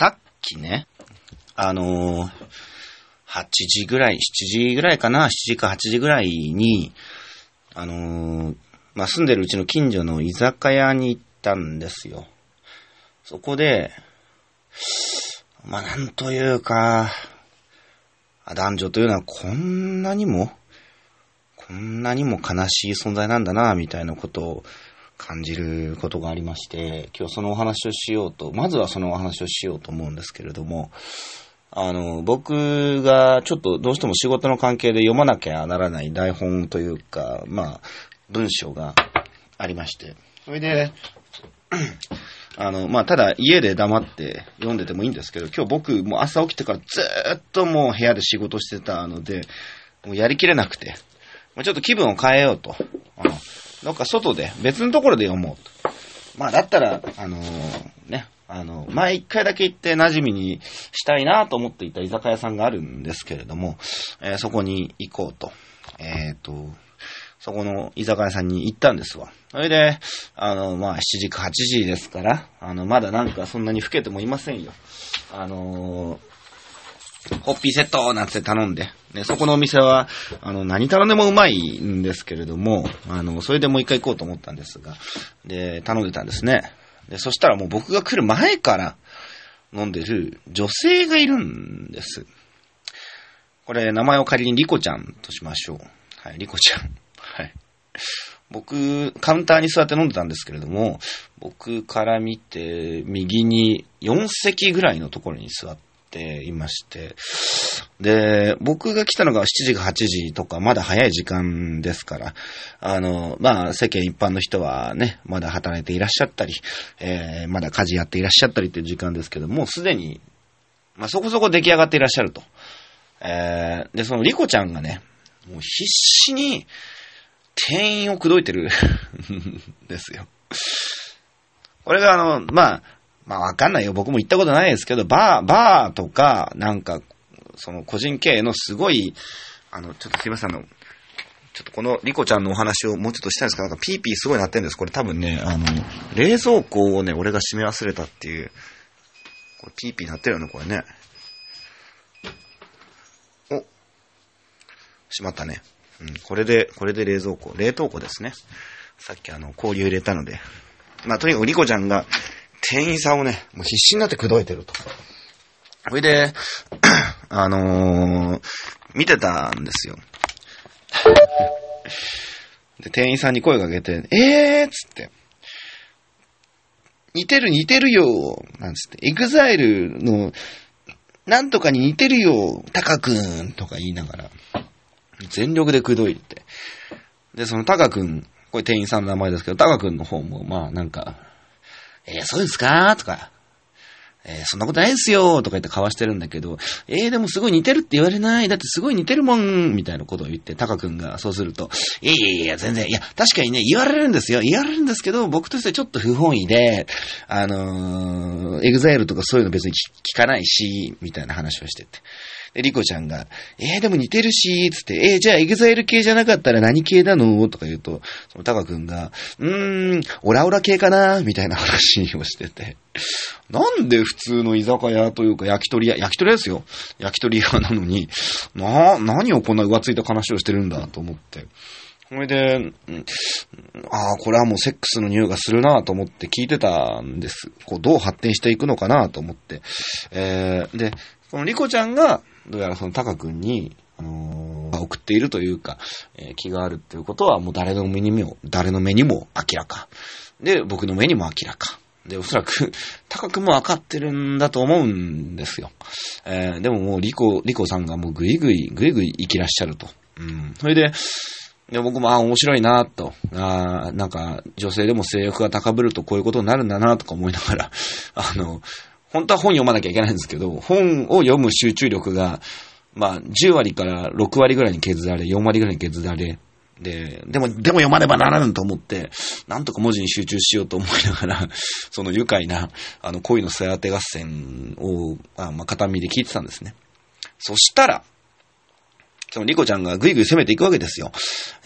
さっきね、あのー、8時ぐらい、7時ぐらいかな、7時か8時ぐらいに、あのー、まあ、住んでるうちの近所の居酒屋に行ったんですよ。そこで、まあ、なんというか、男女というのはこんなにも、こんなにも悲しい存在なんだな、みたいなことを感じることがありまして、今日そのお話をしようと、まずはそのお話をしようと思うんですけれども、あの、僕がちょっとどうしても仕事の関係で読まなきゃならない台本というか、まあ、文章がありまして、それで、あの、まあ、ただ家で黙って読んでてもいいんですけど、今日僕もう朝起きてからずっともう部屋で仕事してたので、もうやりきれなくて、ちょっと気分を変えようと。どっか外で別のところで読もうと。まあ、だったら、あのー、ね、あの、前一回だけ行って馴染みにしたいなと思っていた居酒屋さんがあるんですけれども、えー、そこに行こうと。えっ、ー、と、そこの居酒屋さんに行ったんですわ。それで、あの、まあ、7時か8時ですから、あの、まだなんかそんなに老けてもいませんよ。あのホッピーセットなんて頼んで、ね、そこのお店は、あの、何頼んでもうまいんですけれども、あの、それでもう一回行こうと思ったんですが、で、頼んでたんですね。で、そしたらもう僕が来る前から飲んでる女性がいるんです。これ、名前を仮にリコちゃんとしましょう。はい、リコちゃん。はい。僕、カウンターに座って飲んでたんですけれども、僕から見て、右に4席ぐらいのところに座っていまして、で、僕が来たのが7時か8時とか、まだ早い時間ですから、あの、まあ、世間一般の人はね、まだ働いていらっしゃったり、えー、まだ家事やっていらっしゃったりっていう時間ですけども、すでに、まあ、そこそこ出来上がっていらっしゃると。えー、で、そのリコちゃんがね、もう必死に店員を口説いてるですよ。これがあの、まあ、まあわかんないよ。僕も行ったことないですけど、バー、バーとか、なんか、その個人経営のすごい、あの、ちょっとすいません、あの、ちょっとこのリコちゃんのお話をもうちょっとしたいんですけど、なんかピーピーすごい鳴ってるんです。これ多分ね、あの、冷蔵庫をね、俺が閉め忘れたっていう、これピーピー鳴ってるよね、これね。お、閉まったね。うん、これで、これで冷蔵庫、冷凍庫ですね。さっきあの、氷を入れたので。まあ、とにかくリコちゃんが、店員さんをね、もう必死になって口説いてると。それで、あのー、見てたんですよ。で、店員さんに声かけて、えーっつって、似てる似てるよなんつって、エグザイルの、なんとかに似てるよタカくんとか言いながら、全力で口説いて。で、そのタカくん、これ店員さんの名前ですけど、タカくんの方も、まあなんか、えー、そうですか？とか、えー、そんなことないですよとか言って交わしてるんだけど、えー、でもすごい似てるって言われない？だってすごい似てるもんみたいなことを言って、タカ君がそうすると、いやいやいや、全然、いや、確かにね、言われるんですよ。言われるんですけど、僕としてはちょっと不本意で、あのー、エグザイルとかそういうの別に聞かないし、みたいな話をしてて。で、リコちゃんが、えー、でも似てるし、つって、えー、じゃあエグザイル系じゃなかったら何系なの？とか言うと、そのタカ君が、うーん、オラオラ系かな？みたいな話をしてて。なんで普通の居酒屋というか焼き鳥屋、焼き鳥屋ですよ。焼き鳥屋なのに、な、何をこんな浮ついた話をしてるんだと思って。それで、ああ、これはもうセックスの匂いがするなと思って聞いてたんです。こう、どう発展していくのかなと思って。えー、で、このリコちゃんが、どうやらそのタカ君に、あのー、送っているというか、えー、気があるっていうことはもう誰の目にも、誰の目にも明らか。で、僕の目にも明らか。で、おそらく、タカ君も分かってるんだと思うんですよ。えー、でももうリコ、リコさんがもうぐいぐい、ぐいぐい生きらっしゃると。うん。それで、で僕も、あ、面白いなと。あなんか、女性でも性欲が高ぶるとこういうことになるんだなとか思いながら、あの、本当は本読まなきゃいけないんですけど、本を読む集中力が、まあ、10割から6割ぐらいに削られ、4割ぐらいに削られ、で、でも、でも読まねばならぬと思って、なんとか文字に集中しようと思いながら、その愉快な、あの、恋の背当て合戦を、あまあ、片身で聞いてたんですね。そしたら、そのリコちゃんがぐいぐい攻めていくわけですよ。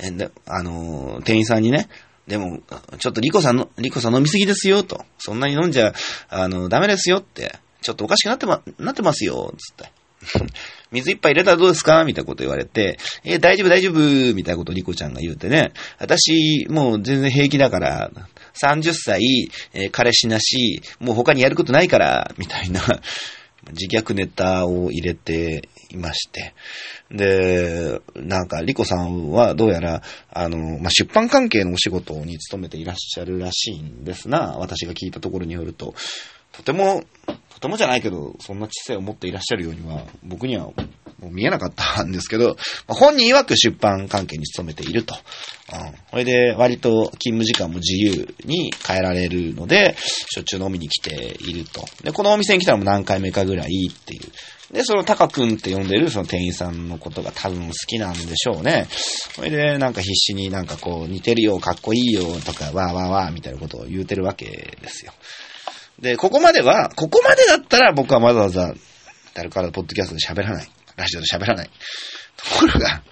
えで、あのー、店員さんにね、でも、ちょっとリコさんの、リコさん飲みすぎですよ、と。そんなに飲んじゃ、あの、ダメですよって、ちょっとおかしくなってま、なってますよ、つって。水一杯入れたらどうですか？みたいなこと言われて、えー、大丈夫大丈夫みたいなことリコちゃんが言うてね、私、もう全然平気だから、30歳、えー、彼氏なし、もう他にやることないから、みたいな、自虐ネタを入れていまして。で、なんか、リコさんはどうやら、あの、まあ、出版関係のお仕事に勤めていらっしゃるらしいんですな。私が聞いたところによると。とても、とてもじゃないけど、そんな知性を持っていらっしゃるようには、僕には見えなかったんですけど、本人曰く出版関係に勤めていると。うん。それで、割と勤務時間も自由に変えられるので、しょっちゅう飲みに来ていると。で、このお店に来たのもう何回目かぐらいっていう。で、そのタカ君って呼んでるその店員さんのことが多分好きなんでしょうね。それで、なんか必死になんかこう、似てるよ、かっこいいよ、とか、わーわーわーみたいなことを言うてるわけですよ。で、ここまでは、ここまでだったら僕はわざわざ、誰からポッドキャストで喋らない。ラジオで喋らない。ところが、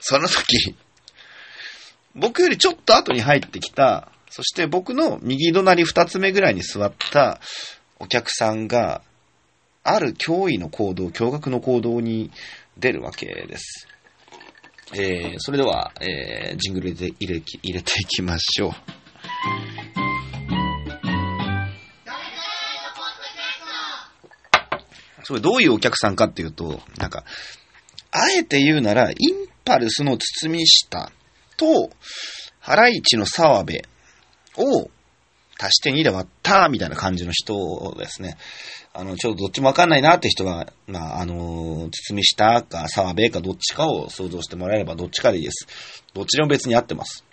その時、僕よりちょっと後に入ってきた、そして僕の右隣二つ目ぐらいに座ったお客さんが、ある脅威の行動、驚愕の行動に出るわけです。えー、それでは、えー、ジングルで入れ入れていきましょう。それどういうお客さんかっていうと、なんか、あえて言うなら、インパルスの包み下と、ハライチの澤部を足して2で割ったみたいな感じの人ですね。あの、ちょっとどっちもわかんないなって人は、まあ、あの、包み下か澤部かどっちかを想像してもらえればどっちかでいいです。どっちでも別に合ってます。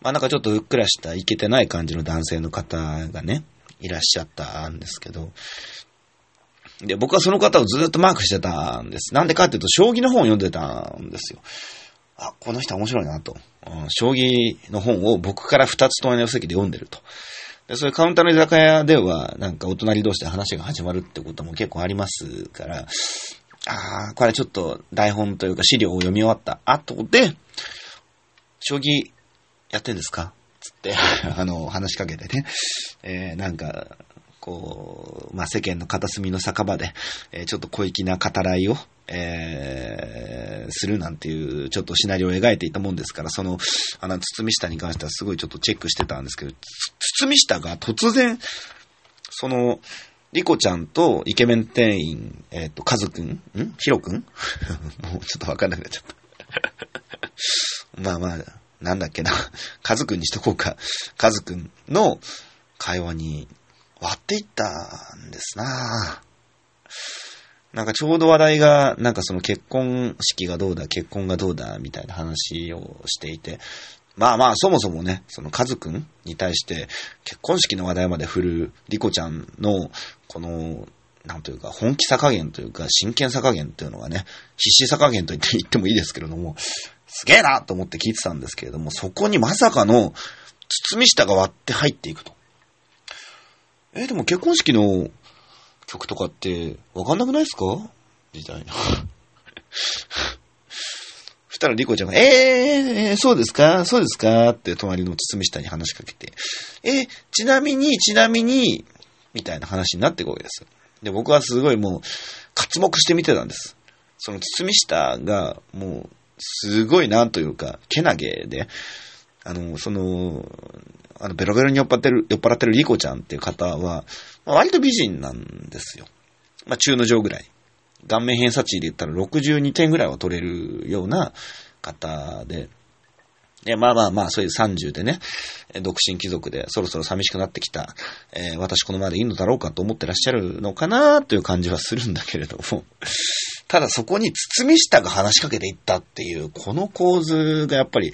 まあなんかちょっとふっくらしたいけてない感じの男性の方がね、いらっしゃったんですけど、で、僕はその方をずっとマークしてたんです。なんでかっていうと、将棋の本を読んでたんですよ。あ、この人面白いなと。うん、将棋の本を僕から二つ隣の席で読んでると。で、そういうカウンターの居酒屋では、なんかお隣同士で話が始まるってことも結構ありますから、ああ、これちょっと台本というか資料を読み終わった後で、将棋やってんですかつって、あの、話しかけてね、えー、なんか、こう、まあ、世間の片隅の酒場で、えー、ちょっと小粋な語らいを、えー、するなんていう、ちょっとシナリオを描いていたもんですから、その、あの、包み下に関してはすごいちょっとチェックしてたんですけど、包み下が突然、その、リコちゃんとイケメン店員、えっ、ー、と、カズくんん？ヒロくん？もうちょっとわかんなくなっちゃった。まあまあ、なんだっけな。カズくんにしとこうか。カズくんの会話に割っていったんですななんかちょうど話題が、なんかその結婚式がどうだ、結婚がどうだ、みたいな話をしていて、まあまあ、そもそもね、そのカズくんに対して結婚式の話題まで振るリコちゃんの、この、なんというか、本気さ加減というか、真剣さ加減というのがね、必死さ加減と言って言ってもいいですけれども、すげえなと思って聞いてたんですけれども、そこにまさかの、包み下が割って入っていくと。え、でも結婚式の曲とかってわかんなくないですか？みたいな。そしたらリコちゃんが、えー、そうですか？そうですか？って隣の包み下に話しかけて、えちなみに、ちなみに、みたいな話になっていくわけです。で、僕はすごいもう、活目して見てたんです。その包み下が、もう、すごいなんというか、けなげで、あの、その、あの、ベロベロに酔っ払ってる、酔っ払ってるリコちゃんっていう方は、まあ、割と美人なんですよ。まあ、中の上ぐらい。顔面偏差値で言ったら62点ぐらいは取れるような方で、で、まあまあまあ、そういう30でね、独身貴族でそろそろ寂しくなってきた、えー、私このままでいいのだろうかと思ってらっしゃるのかなという感じはするんだけれども、ただそこに包み下が話しかけていったっていう、この構図がやっぱり、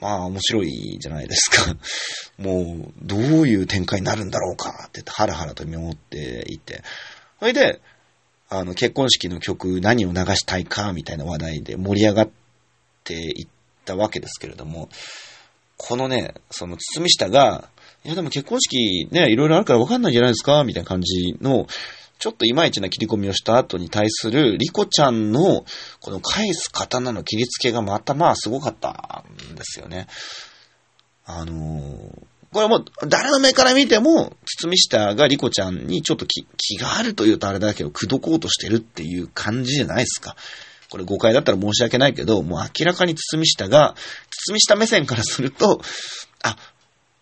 まあ面白いじゃないですか。もう、どういう展開になるんだろうかってハラハラと見守っていて。それで、あの、結婚式の曲何を流したいかみたいな話題で盛り上がっていったわけですけれども、このね、その包み下が、いやでも結婚式ね、いろいろあるからわかんないじゃないですかみたいな感じの、ちょっといまいちな切り込みをした後に対する、リコちゃんの、この返す刀の切り付けがまたまあすごかったんですよね。あのこれもう、誰の目から見ても、堤下がリコちゃんにちょっと気気があるというとあれだけど、口説こうとしてるっていう感じじゃないですか。これ誤解だったら申し訳ないけど、もう明らかに堤下が、堤下目線からすると、あ、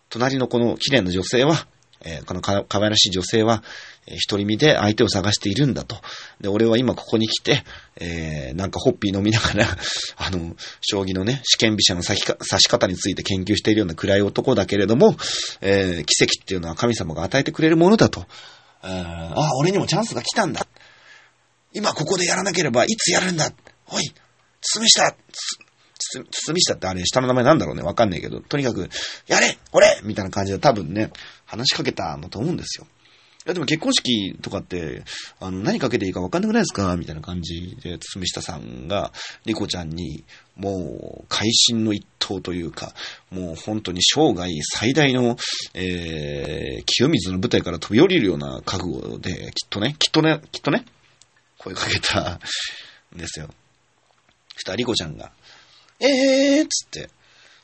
隣のこの綺麗な女性は、えーこのか可愛らしい女性は、えー独り身で相手を探しているんだと。で、俺は今ここに来て、えーなんかホッピー飲みながら、あの、将棋のね、試験飛車の指しか指し方について研究しているような暗い男だけれども、えー奇跡っていうのは神様が与えてくれるものだと。ああ、俺にもチャンスが来たんだ。今ここでやらなければいつやるんだおい、堤下つつ堤下ってあれ、下の名前なんだろうねわかんないけど、とにかく、やれ俺みたいな感じで多分ね、話しかけたんだと思うんですよ。いやでも結婚式とかって、あの、何かけていいか分かんなくないですか？みたいな感じで、堤下さんが、リコちゃんに、もう、会心の一投というか、もう本当に生涯最大の、えー、清水の舞台から飛び降りるような覚悟で、きっとね、きっとね、きっとね、声かけたんですよ。そしたらリコちゃんが、えーっつって、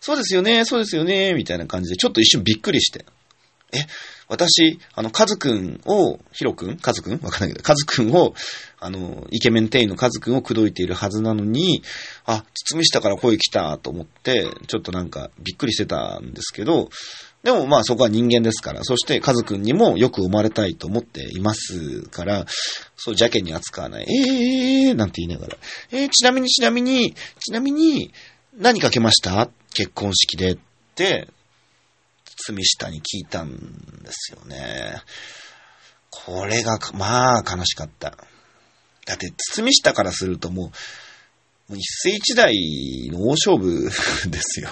そうですよね、そうですよね、みたいな感じで、ちょっと一瞬びっくりして、え、私、あの、カズくんを、ヒロくんカズくんわかんないけど、カズくんを、あの、イケメン店員のカズくんを口説いているはずなのに、あ、包み下から声来たと思って、ちょっとなんかびっくりしてたんですけど、でもまあそこは人間ですから、そしてカズくんにもよく思われたいと思っていますから、そう邪険に扱わない。えーなんて言いながら。えーちなみにちなみに、ちなみに、何かけました？結婚式でって、堤下に聞いたんですよね。これが、まあ悲しかった。だって、堤下からするともう、一世一代の大勝負ですよ。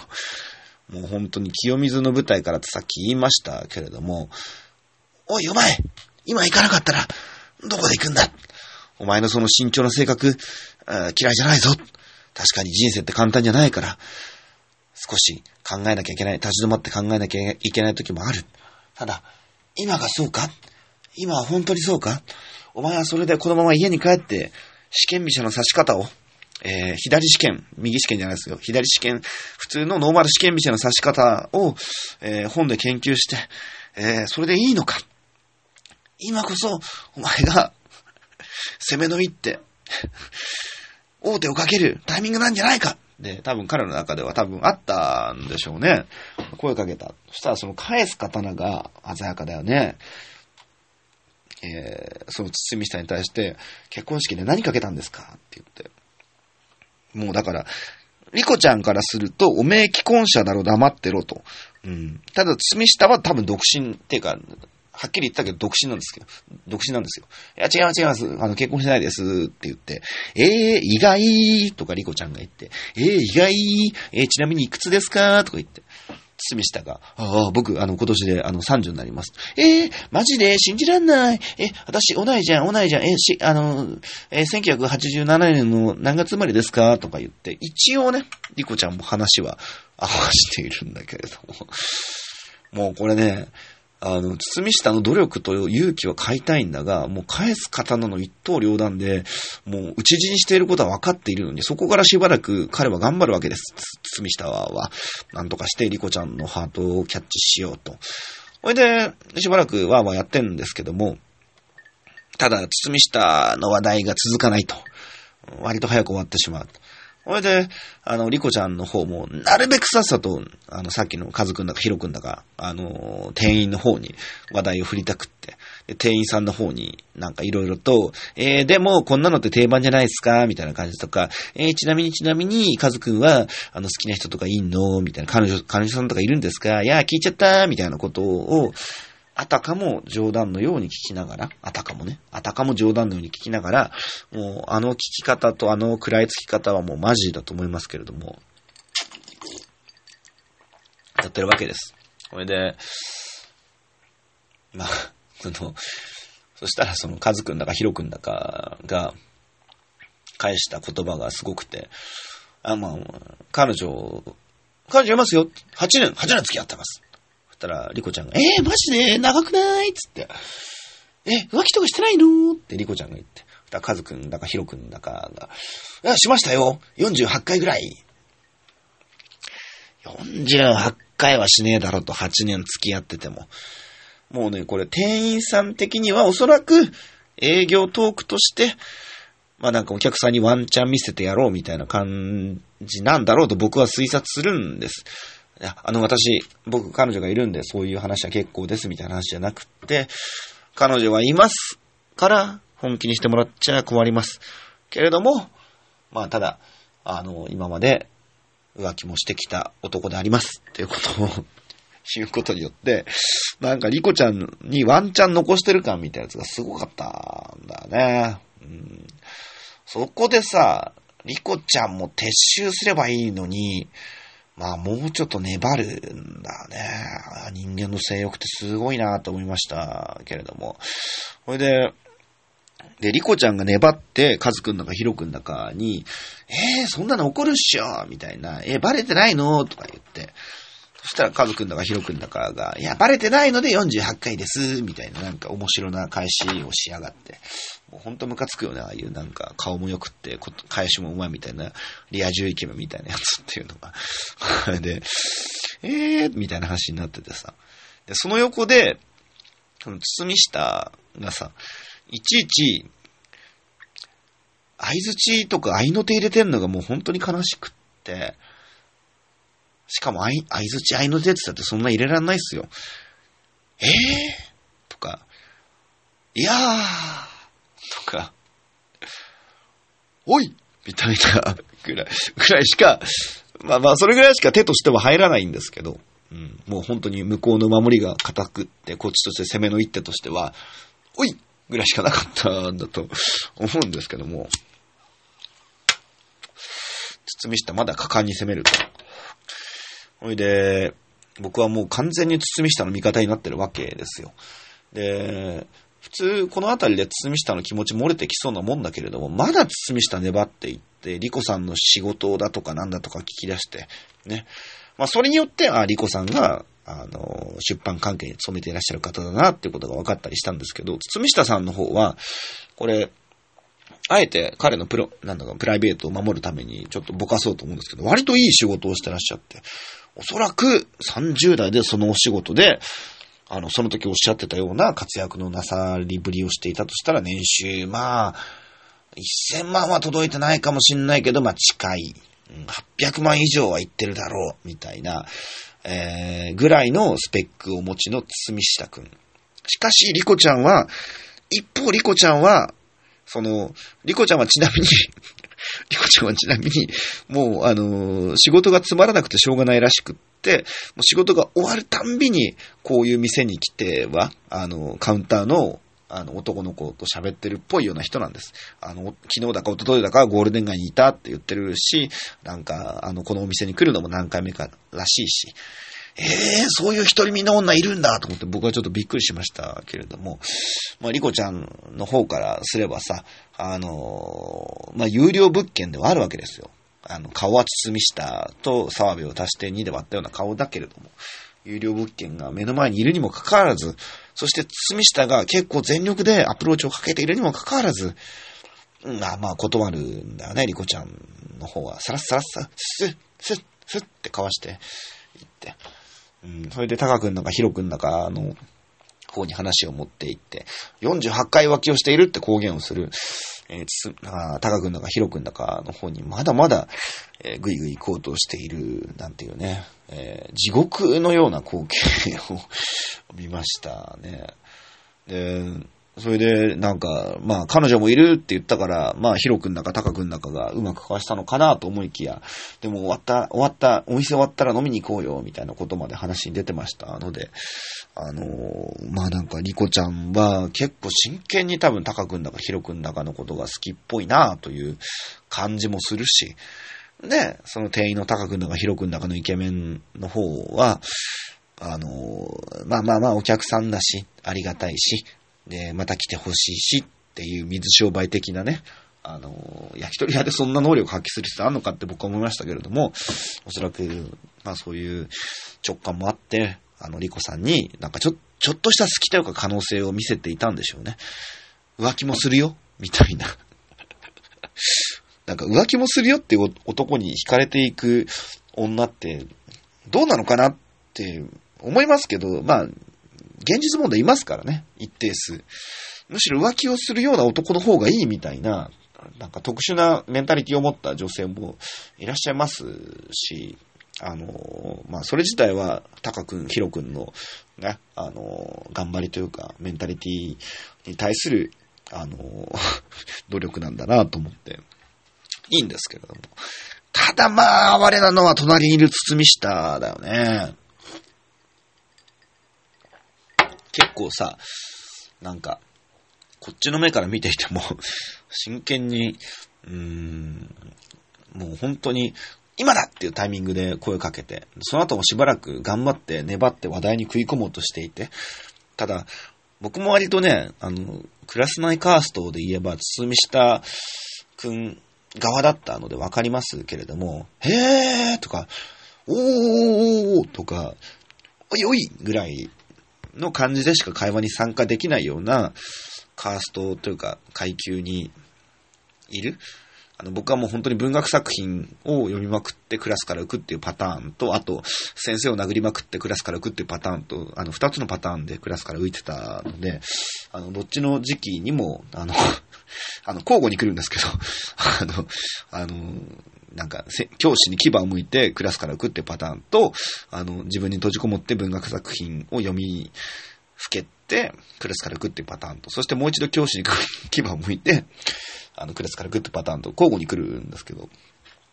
もう本当に清水の舞台からってさっき言いましたけれども、おいお前今行かなかったら、どこで行くんだ？お前のその慎重な性格、嫌いじゃないぞ。確かに人生って簡単じゃないから、少し考えなきゃいけない、立ち止まって考えなきゃいけない時もある。ただ、今がそうか？今は本当にそうか？お前はそれでこのまま家に帰って、試験飛車の指し方を、えー左試験、右試験じゃないですよ。左試験、普通のノーマル試験飛車の指し方を、えー本で研究して、えーそれでいいのか？今こそ、お前が、攻めの一手、王手をかけるタイミングなんじゃないか？で、多分彼の中では多分あったんでしょうね。声かけた。そしたらその返す刀が鮮やかだよね。えー、その堤下に対して、結婚式で何かけたんですか？って言って。もうだから、リコちゃんからすると、おめえ既婚者だろ、黙ってろと。うん。ただ、堤下は多分独身っていうか、はっきり言ったけど独身なんですけど、独身なんですよ。いや、違います、違います。あの、結婚してないですって言って、えー、意外？とかリコちゃんが言って、えー、意外えー、ちなみにいくつですか？とか言って。堤下が、ああ、僕、あの、今年で、あの、30になります。えー、マジで？信じらんない。え、私、同いじゃん、同いじゃん。え、し、あの、えー、1987年の何月生まれですか？とか言って、一応ね、リコちゃんも話は合わしているんだけれども。もうこれね、あの、堤下の努力と勇気は買いたいんだが、もう返す刀の一刀両断で、もう打ち死にしていることは分かっているのに、そこからしばらく彼は頑張るわけです。堤下は、なんとかしてリコちゃんのハートをキャッチしようと。それで、しばらくはまあやってるんですけども、ただ、堤下の話題が続かないと。割と早く終わってしまう。それで、あの、リコちゃんの方も、なるべくさっさと、あの、さっきのカズくんだかヒロくんだか、あの、店員の方に話題を振りたくって、で店員さんの方になんかいろいろと、えー、でも、こんなのって定番じゃないですか？みたいな感じとか、えー、ちなみにちなみに、カズくんは、あの、好きな人とかいんの？みたいな、彼女、彼女さんとかいるんですか？いや、聞いちゃったみたいなことを、あたかも冗談のように聞きながら、あたかもね、あたかも冗談のように聞きながら、もうあの聞き方とあの食らいつき方はもうマジだと思いますけれども、やってるわけです。これで、まあ、その、そしたらそのカズくんだかヒロくんだかが返した言葉がすごくて、あ、まあ、彼女、彼女いますよ !8 年、8年付き合ってます。そしたら、リコちゃんが、えー、マジで？長くない？っつって。え、浮気とかしてないの？ってリコちゃんが言って。そしたらカズくんだかヒロくんだかが、いや、しましたよ !48 回ぐらい。48回はしねえだろと8年付き合ってても。もうね、これ店員さん的にはおそらく営業トークとして、まあなんかお客さんにワンチャン見せてやろうみたいな感じなんだろうと僕は推察するんです。いや、あの私、僕彼女がいるんでそういう話は結構ですみたいな話じゃなくて、彼女はいますから本気にしてもらっちゃ困ります。けれども、まあただ、あの、今まで浮気もしてきた男でありますっていうことを 言うことによって、なんかリコちゃんにワンチャン残してる感みたいなやつがすごかったんだね。うん、そこでさ、リコちゃんも撤収すればいいのに、まあもうちょっと粘るんだね。人間の性欲ってすごいなと思いましたけれども。ほいで、で、リコちゃんが粘って、カズくんだかヒロくんだかに、えー、そんなの怒るっしょみたいな、えー、バレてないの？とか言って、そしたらカズくんだかヒロくんだかが、いや、バレてないので48回です、みたいななんか面白な返しをしやがって、もうほんとムカつくよね、ああいうなんか顔も良くって、返しもうまいみたいな、リア充イケメンみたいなやつっていうのが、で、えー、みたいな話になっててさ、で、その横で、その堤下がさ、いちいち、相づちとか合いの手入れてんのがもう本当に悲しくって、しかも相、相づち合いの手って言ったってそんな入れらんないっすよ。えー、とか、いやーとか、おいみたいなぐらい、ぐらいしか、まあまあ、それぐらいしか手としては入らないんですけど、うん、もう本当に向こうの守りが固くって、こっちとして攻めの一手としては、おいぐらいしかなかったんだと 思うんですけども、堤下まだ果敢に攻めると。ほいで、僕はもう完全に堤下の味方になってるわけですよ。で、普通この辺りで堤下の気持ち漏れてきそうなもんだけれども、まだ堤下粘っていって、リコさんの仕事だとかなんだとか聞き出して、ね。まあそれによって、あ、リコさんがあの、出版関係に勤めていらっしゃる方だなっていうことが分かったりしたんですけど、堤下さんの方は、これ、あえて彼のプロ、なんだか、プライベートを守るためにちょっとぼかそうと思うんですけど、割といい仕事をしてらっしゃって、おそらく30代でそのお仕事で、あの、その時おっしゃってたような活躍のなさりぶりをしていたとしたら、年収、まあ、1000万は届いてないかもしんないけど、まあ近い。800万以上はいってるだろう、みたいな、えー、ぐらいのスペックをお持ちの堤下くん。しかし、リコちゃんは、一方リコちゃんは、その、リコちゃんはちなみに リコちゃんはちなみに、もう、あのー、仕事がつまらなくてしょうがないらしくって、もう仕事が終わるたんびに、こういう店に来ては、あのー、カウンターのあの、男の子と喋ってるっぽいような人なんです。あの、昨日だか一昨日だかゴールデン街にいたって言ってるし、なんか、あの、このお店に来るのも何回目からしいし、ええー、そういう一人身の女いるんだと思って僕はちょっとびっくりしましたけれども、まあ、リコちゃんの方からすればさ、あのまあ、有料物件ではあるわけですよ。あの、顔は包み下と澤部を足して2で割ったような顔だけれども、有料物件が目の前にいるにもかかわらず、そして堤下が結構全力でアプローチをかけているにもかかわらず、まあまあ断るんだよね、リコちゃんの方は。さらっさらっさ、スッ、スッ、スッってかわしていって。うん、それでタカ君なんかヒロ君なんか、の、方に話を持っていって、48回浮気をしているって公言をする。えー、つ、あ、タカ君だかヒロ君だかの方にまだまだ、えー、ぐいぐい行こうとしている、なんていうね、えー、地獄のような光景を 見ましたね。で、それで、なんか、まあ、彼女もいるって言ったから、まあ、ヒロ君だかタカ君だかがうまくかわしたのかなと思いきや、でも終わった、終わった、お店終わったら飲みに行こうよ、みたいなことまで話に出てましたので、あのー、まあなんか、リコちゃんは結構真剣に多分タカ君だかヒロ君だかのことが好きっぽいなという感じもするし、で、その店員のタカ君だかヒロ君だかのイケメンの方は、あの、まあまあまあお客さんだし、ありがたいし、で、また来てほしいしっていう水商売的なね、あの、焼き鳥屋でそんな能力発揮する必要あるのかって僕は思いましたけれども、おそらく、まあそういう直感もあって、あの、リコさんになんかちょ、ちょっとした好きというか可能性を見せていたんでしょうね。浮気もするよみたいな。なんか浮気もするよっていう男に惹かれていく女ってどうなのかなっって思いますけど、まあ、現実問題いますからね、一定数。むしろ浮気をするような男の方がいいみたいな、なんか特殊なメンタリティを持った女性もいらっしゃいますし、あの、まあ、それ自体は、タカ君、ヒロ君の、ね、あの、頑張りというか、メンタリティに対する、あの、努力なんだなと思って、いいんですけれども。ただまあ、哀れなのは隣にいる堤下だよね。結構さ、なんか、こっちの目から見ていても 真剣に、うーん、もう本当に、今だっていうタイミングで声をかけて、その後もしばらく頑張って粘って話題に食い込もうとしていて、ただ、僕も割とね、あの、クラス内カーストで言えば、堤下くん側だったのでわかりますけれども、へーとか、おーおーおーとか、おいおいぐらいの感じでしか会話に参加できないようなカーストというか階級にいる。あの、僕はもう本当に文学作品を読みまくってクラスから浮くっていうパターンと、あと、先生を殴りまくってクラスから浮くっていうパターンと、あの、二つのパターンでクラスから浮いてたので、あの、どっちの時期にも、あの、あの、交互に来るんですけど、あの、あの、なんか、教師に牙を向いてクラスから浮くっていうパターンと、あの、自分に閉じこもって文学作品を読み、ふけ、クラスから浮くってパターンと、そしてもう一度教師に牙を向いて、あの、クラスからグッとパターンと交互に来るんですけど、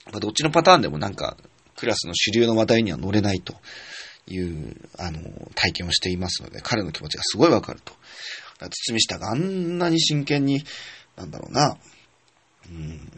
まあ、どっちのパターンでもなんか、クラスの主流の話題には乗れないという、あの、体験をしていますので、彼の気持ちがすごいわかると。堤下があんなに真剣に、なんだろうな、うん、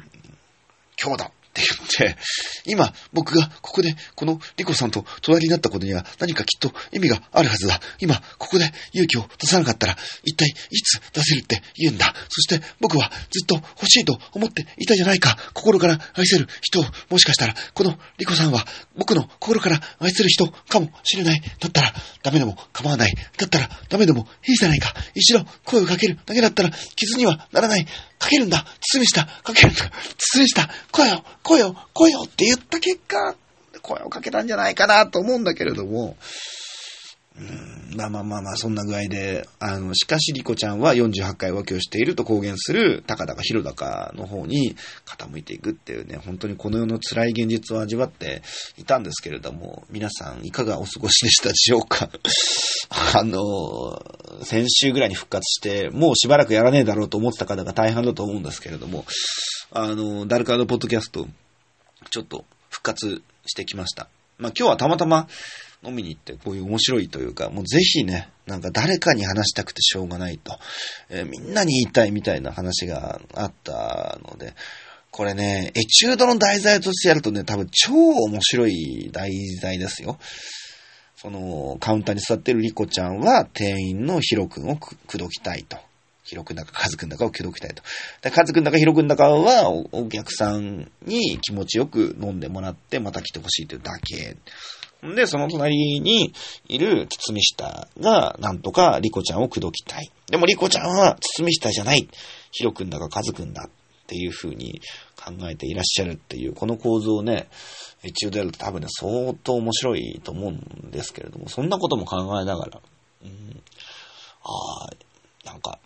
今日だって言って、今、僕がここで、このリコさんと隣になったことには何かきっと意味があるはずだ。今、ここで勇気を出さなかったら、一体いつ出せるって言うんだ。そして僕はずっと欲しいと思っていたじゃないか。心から愛せる人を、もしかしたら、このリコさんは僕の心から愛する人かもしれない。だったら、ダメでも構わない。だったら、ダメでもいいじゃないか。一度声をかけるだけだったら、傷にはならない。かけるんだ。堤下かけるんだ。堤下声を声を声をって言った結果、声をかけたんじゃないかなと思うんだけれども、まあまあまあまあ、そんな具合で、あの、しかし、リコちゃんは48回浮気をしていると公言する、高高広高の方に傾いていくっていうね、本当にこの世の辛い現実を味わっていたんですけれども、皆さんいかがお過ごしでしたでしょうか？あの、先週ぐらいに復活して、もうしばらくやらねえだろうと思ってた方が大半だと思うんですけれども、あの、ダルカードポッドキャスト、ちょっと復活してきました。まあ今日はたまたま、飲みに行ってこういう面白いというか、もうぜひね、なんか誰かに話したくてしょうがないと、えー、みんなに言いたいみたいな話があったので、これね、エチュードの題材としてやるとね、多分超面白い題材ですよ。その、カウンターに座ってるリコちゃんは、店員のヒロ君を口説きたいと。ヒロ君だかカズ君だかを口説きたいと。でカズ君だかヒロ君だかはお客さんに気持ちよく飲んでもらってまた来てほしいというだけ。で、その隣にいる堤下が、なんとかリコちゃんを口説きたい。でもリコちゃんは堤下じゃない。ヒロ君だかカズ君だっていう風に考えていらっしゃるっていう、この構造をね、一応でやると多分ね、相当面白いと思うんですけれども、そんなことも考えながら、うん、ああ、なんか、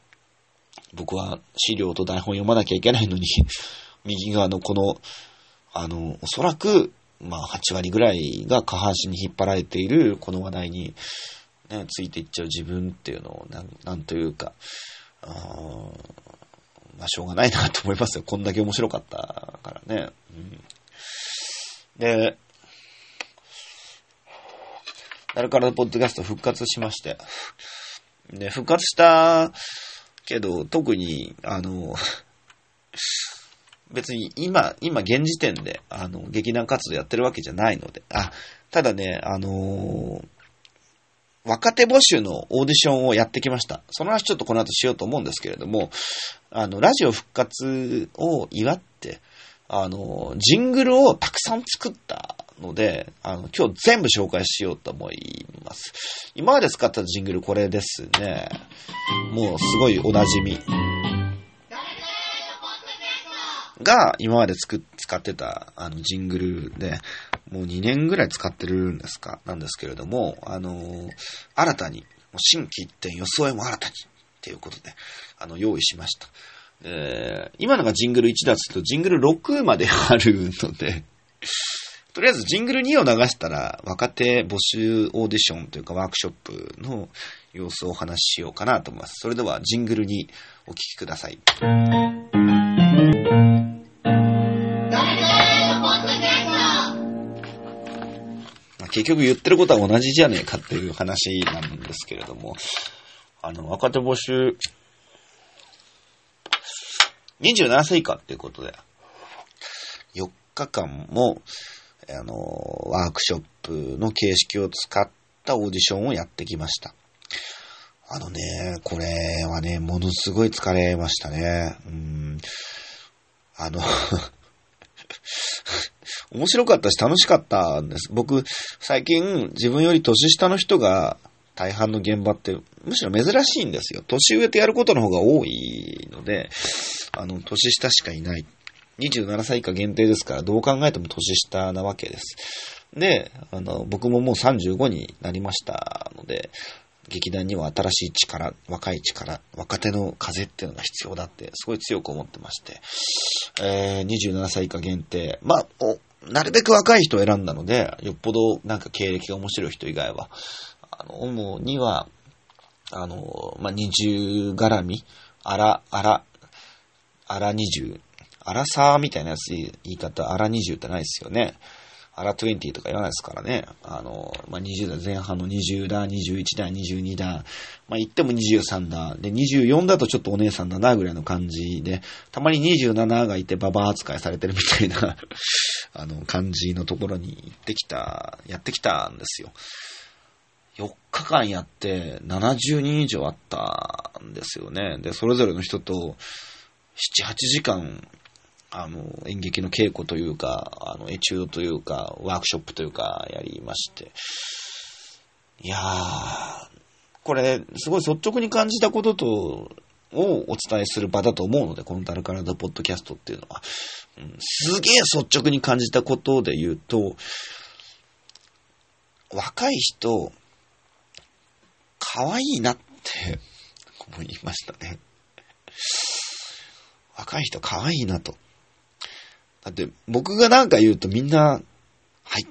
僕は資料と台本読まなきゃいけないのに 右側のこの、あの、おそらく、まあ、8割ぐらいが下半身に引っ張られているこの話題に、ね、ついていっちゃう自分っていうのを、なん、なんというか、あまあ、しょうがないなと思いますよ。こんだけ面白かったからね。うん、で、誰からのポッドキャスト復活しまして。で、復活したけど、特に、あの、別に今、今現時点で、あの、劇団活動やってるわけじゃないので、あ、ただね、あのー、若手募集のオーディションをやってきました。その話ちょっとこの後しようと思うんですけれども、あの、ラジオ復活を祝って、あの、ジングルをたくさん作ったので、あの、今日全部紹介しようと思います。今まで使ったジングルこれですね。もうすごいお馴染み。が今までつく使ってたあのジングルで、もう2年ぐらい使ってるんですか、なんですけれども、あのー新たに、新規一点、装いも新たに、っていうことで、あの、用意しました。で、今のがジングル1だとすると、ジングル6まであるので、とりあえずジングル2を流したら、若手募集オーディションというかワークショップの様子をお話ししようかなと思います。それではジングルにお聞きください。結局言ってることは同じじゃねえかっていう話なんですけれども、あの、若手募集、27歳以下っていうことで、4日間も、あの、ワークショップの形式を使ったオーディションをやってきました。あのね、これはね、ものすごい疲れましたね。うん。あの、面白かったし楽しかったんです。僕、最近自分より年下の人が大半の現場ってむしろ珍しいんですよ。年上とやることの方が多いので、あの、年下しかいない。27歳以下限定ですから、どう考えても年下なわけです。で、あの、僕ももう35になりましたので、劇団には新しい力、若い力、若手の風っていうのが必要だって、すごい強く思ってまして、えー、27歳以下限定。まあ、おなるべく若い人を選んだので、よっぽどなんか経歴が面白い人以外は、あの、主には、あの、まあ、20絡み、あら、あら、あら20、あらさーみたいなやつ言い方、あら20ってないですよね。アラ20とか言わないですからね。あの、まあ、20代前半の20だ、21だ、22だ、まあ、言っても23だ。で、24だとちょっとお姉さんだな、ぐらいの感じで、たまに27がいてババア扱いされてるみたいな、あの、感じのところに行ってきた、やってきたんですよ。4日間やって70人以上あったんですよね。で、それぞれの人と7、8時間あの、演劇の稽古というか、あの、エチュードというか、ワークショップというか、やりまして。いやー、これ、すごい率直に感じたことと、をお伝えする場だと思うので、このダルカラドポッドキャストっていうのは。うん、すげえ率直に感じたことで言うと、若い人、可愛いなって思いましたね。若い人可愛いなと。だって、僕がなんか言うとみんな、はい、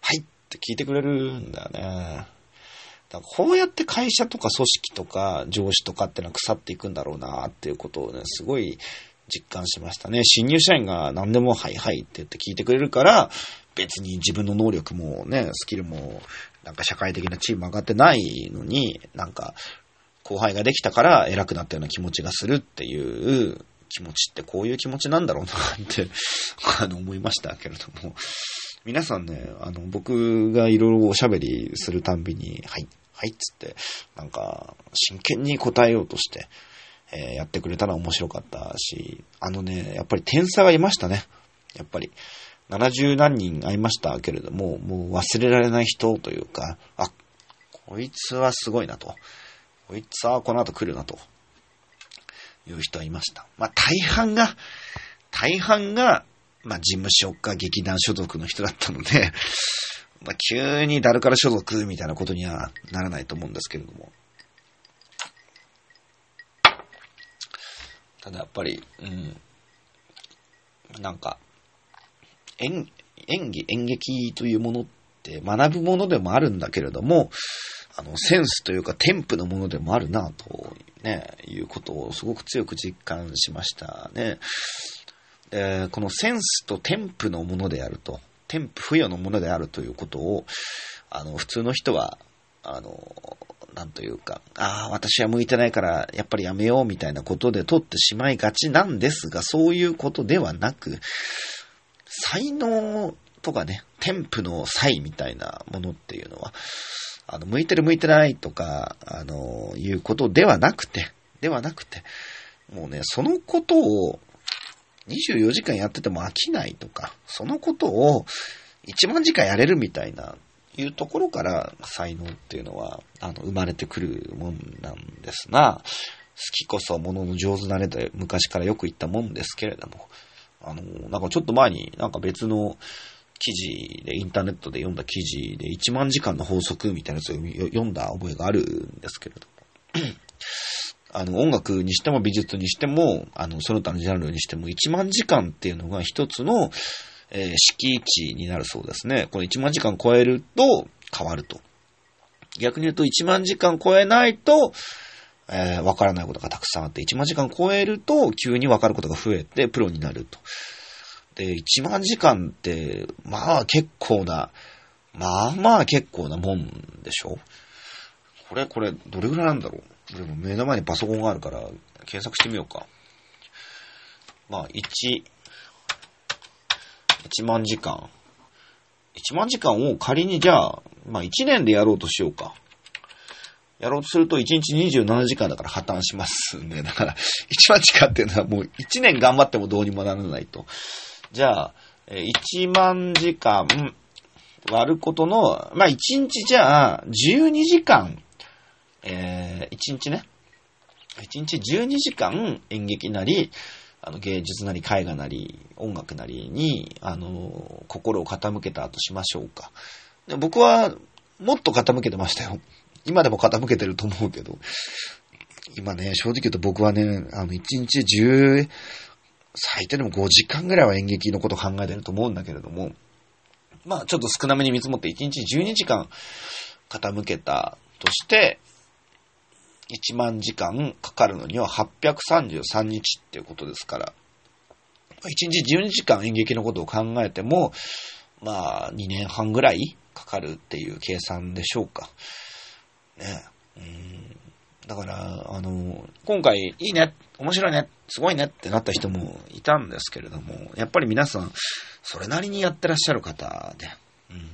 はいって聞いてくれるんだよね。だこうやって会社とか組織とか上司とかってのは腐っていくんだろうなっていうことをね、すごい実感しましたね。新入社員が何でもはいはいって言って聞いてくれるから、別に自分の能力もね、スキルも、なんか社会的なチーム上がってないのに、なんか、後輩ができたから偉くなったような気持ちがするっていう気持ちってこういう気持ちなんだろうなって あの、思いましたけれども。皆さんね、あの、僕がいろいろおしゃべりするたんびに、はい、はいっつって、なんか、真剣に答えようとして、えーやってくれたら面白かったし、あのね、やっぱり天才がいましたね。やっぱり。70何人会いましたけれども、もう忘れられない人というか、あ、こいつはすごいなと。こいつはこの後来るなと。いう人はいました。まあ大半が、大半が、まあ事務所か劇団所属の人だったので、まあ急に誰から所属みたいなことにはならないと思うんですけれども。ただやっぱり、うん、なんか、演演技、演劇というものって学ぶものでもあるんだけれども、あの、センスというか、テンプのものでもあるな、と、ね、いうことをすごく強く実感しましたね。でこのセンスとテンプのものであると、テンプ付与のものであるということを、あの、普通の人は、あの、なんというか、ああ、私は向いてないから、やっぱりやめようみたいなことで取ってしまいがちなんですが、そういうことではなく、才能とかね、テンプの才みたいなものっていうのは、あの、向いてる向いてないとか、あの、いうことではなくて、ではなくて、もうね、そのことを24時間やってても飽きないとか、そのことを1万時間やれるみたいな、いうところから才能っていうのは、あの、生まれてくるもんなんですが、好きこそものの上手なれで昔からよく言ったもんですけれども、あの、なんかちょっと前になんか別の記事で、インターネットで読んだ記事で、1万時間の法則みたいなやつを読んだ覚えがあるんですけれども。あの、音楽にしても美術にしても、あの、その他のジャンルにしても、1万時間っていうのが一つの、えー、敷地になるそうですね。この1万時間超えると変わると。逆に言うと1万時間超えないと、えー、わからないことがたくさんあって、1万時間超えると急にわかることが増えてプロになると。で、1万時間って、まあ結構な、まあまあ結構なもんでしょ？これ、これ、どれぐらいなんだろう？でも目の前にパソコンがあるから、検索してみようか。まあ、1、1万時間。1万時間を仮にじゃあ、まあ1年でやろうとしようか。やろうとすると1日27時間だから破綻しますね。だから1万時間っていうのはもう1年頑張ってもどうにもならないと。じゃあ、1万時間割ることの、まあ1日じゃあ12時間、えー、1日ね。1日12時間演劇なり、あの芸術なり絵画なり音楽なりに、あの、心を傾けたとしましょうか。僕はもっと傾けてましたよ。今でも傾けてると思うけど。今ね、正直言うと僕はね、あの、1日10、最低でも5時間ぐらいは演劇のこと考えてると思うんだけれども、まあちょっと少なめに見積もって1日12時間傾けたとして、1万時間かかるのには833日っていうことですから、1日12時間演劇のことを考えても、まあ2年半ぐらいかかるっていう計算でしょうか。ね。うんだから、あの、今回いいね、面白いね、すごいねってなった人もいたんですけれども、やっぱり皆さん、それなりにやってらっしゃる方で、うん、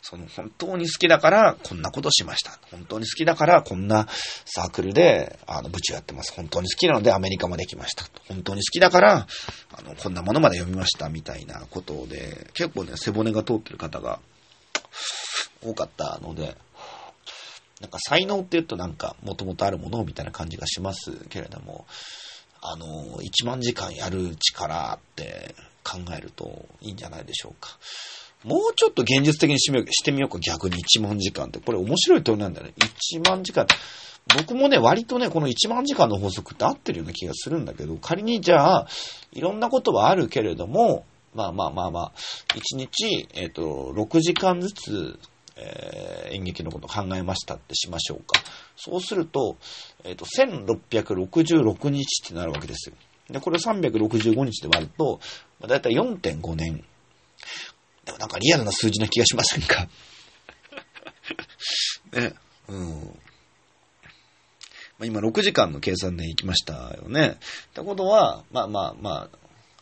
その本当に好きだからこんなことしました。本当に好きだからこんなサークルで、あの、部長やってます。本当に好きなのでアメリカまで来ました。本当に好きだから、あの、こんなものまで読みましたみたいなことで、結構ね、背骨が通ってる方が多かったので、なんか才能って言うとなんか元々あるものみたいな感じがしますけれども、あの、1万時間やる力って考えるといいんじゃないでしょうか。もうちょっと現実的にしてみようか、逆に1万時間って。これ面白い問いなんだよね。1万時間。僕もね、割とね、この1万時間の法則って合ってるような気がするんだけど、仮にじゃあ、いろんなことはあるけれども、まあまあまあまあ、1日、えっ、ー、と、6時間ずつ、えー、演劇のこと考えましたってしましょうか。そうすると、えっ、ー、と、1666日ってなるわけですよ。で、これを365日で割ると、まあ、だいたい4.5年。でもなんかリアルな数字な気がしませんか？ね。うん。まあ、今6時間の計算で行きましたよね。ってことは、まあまあま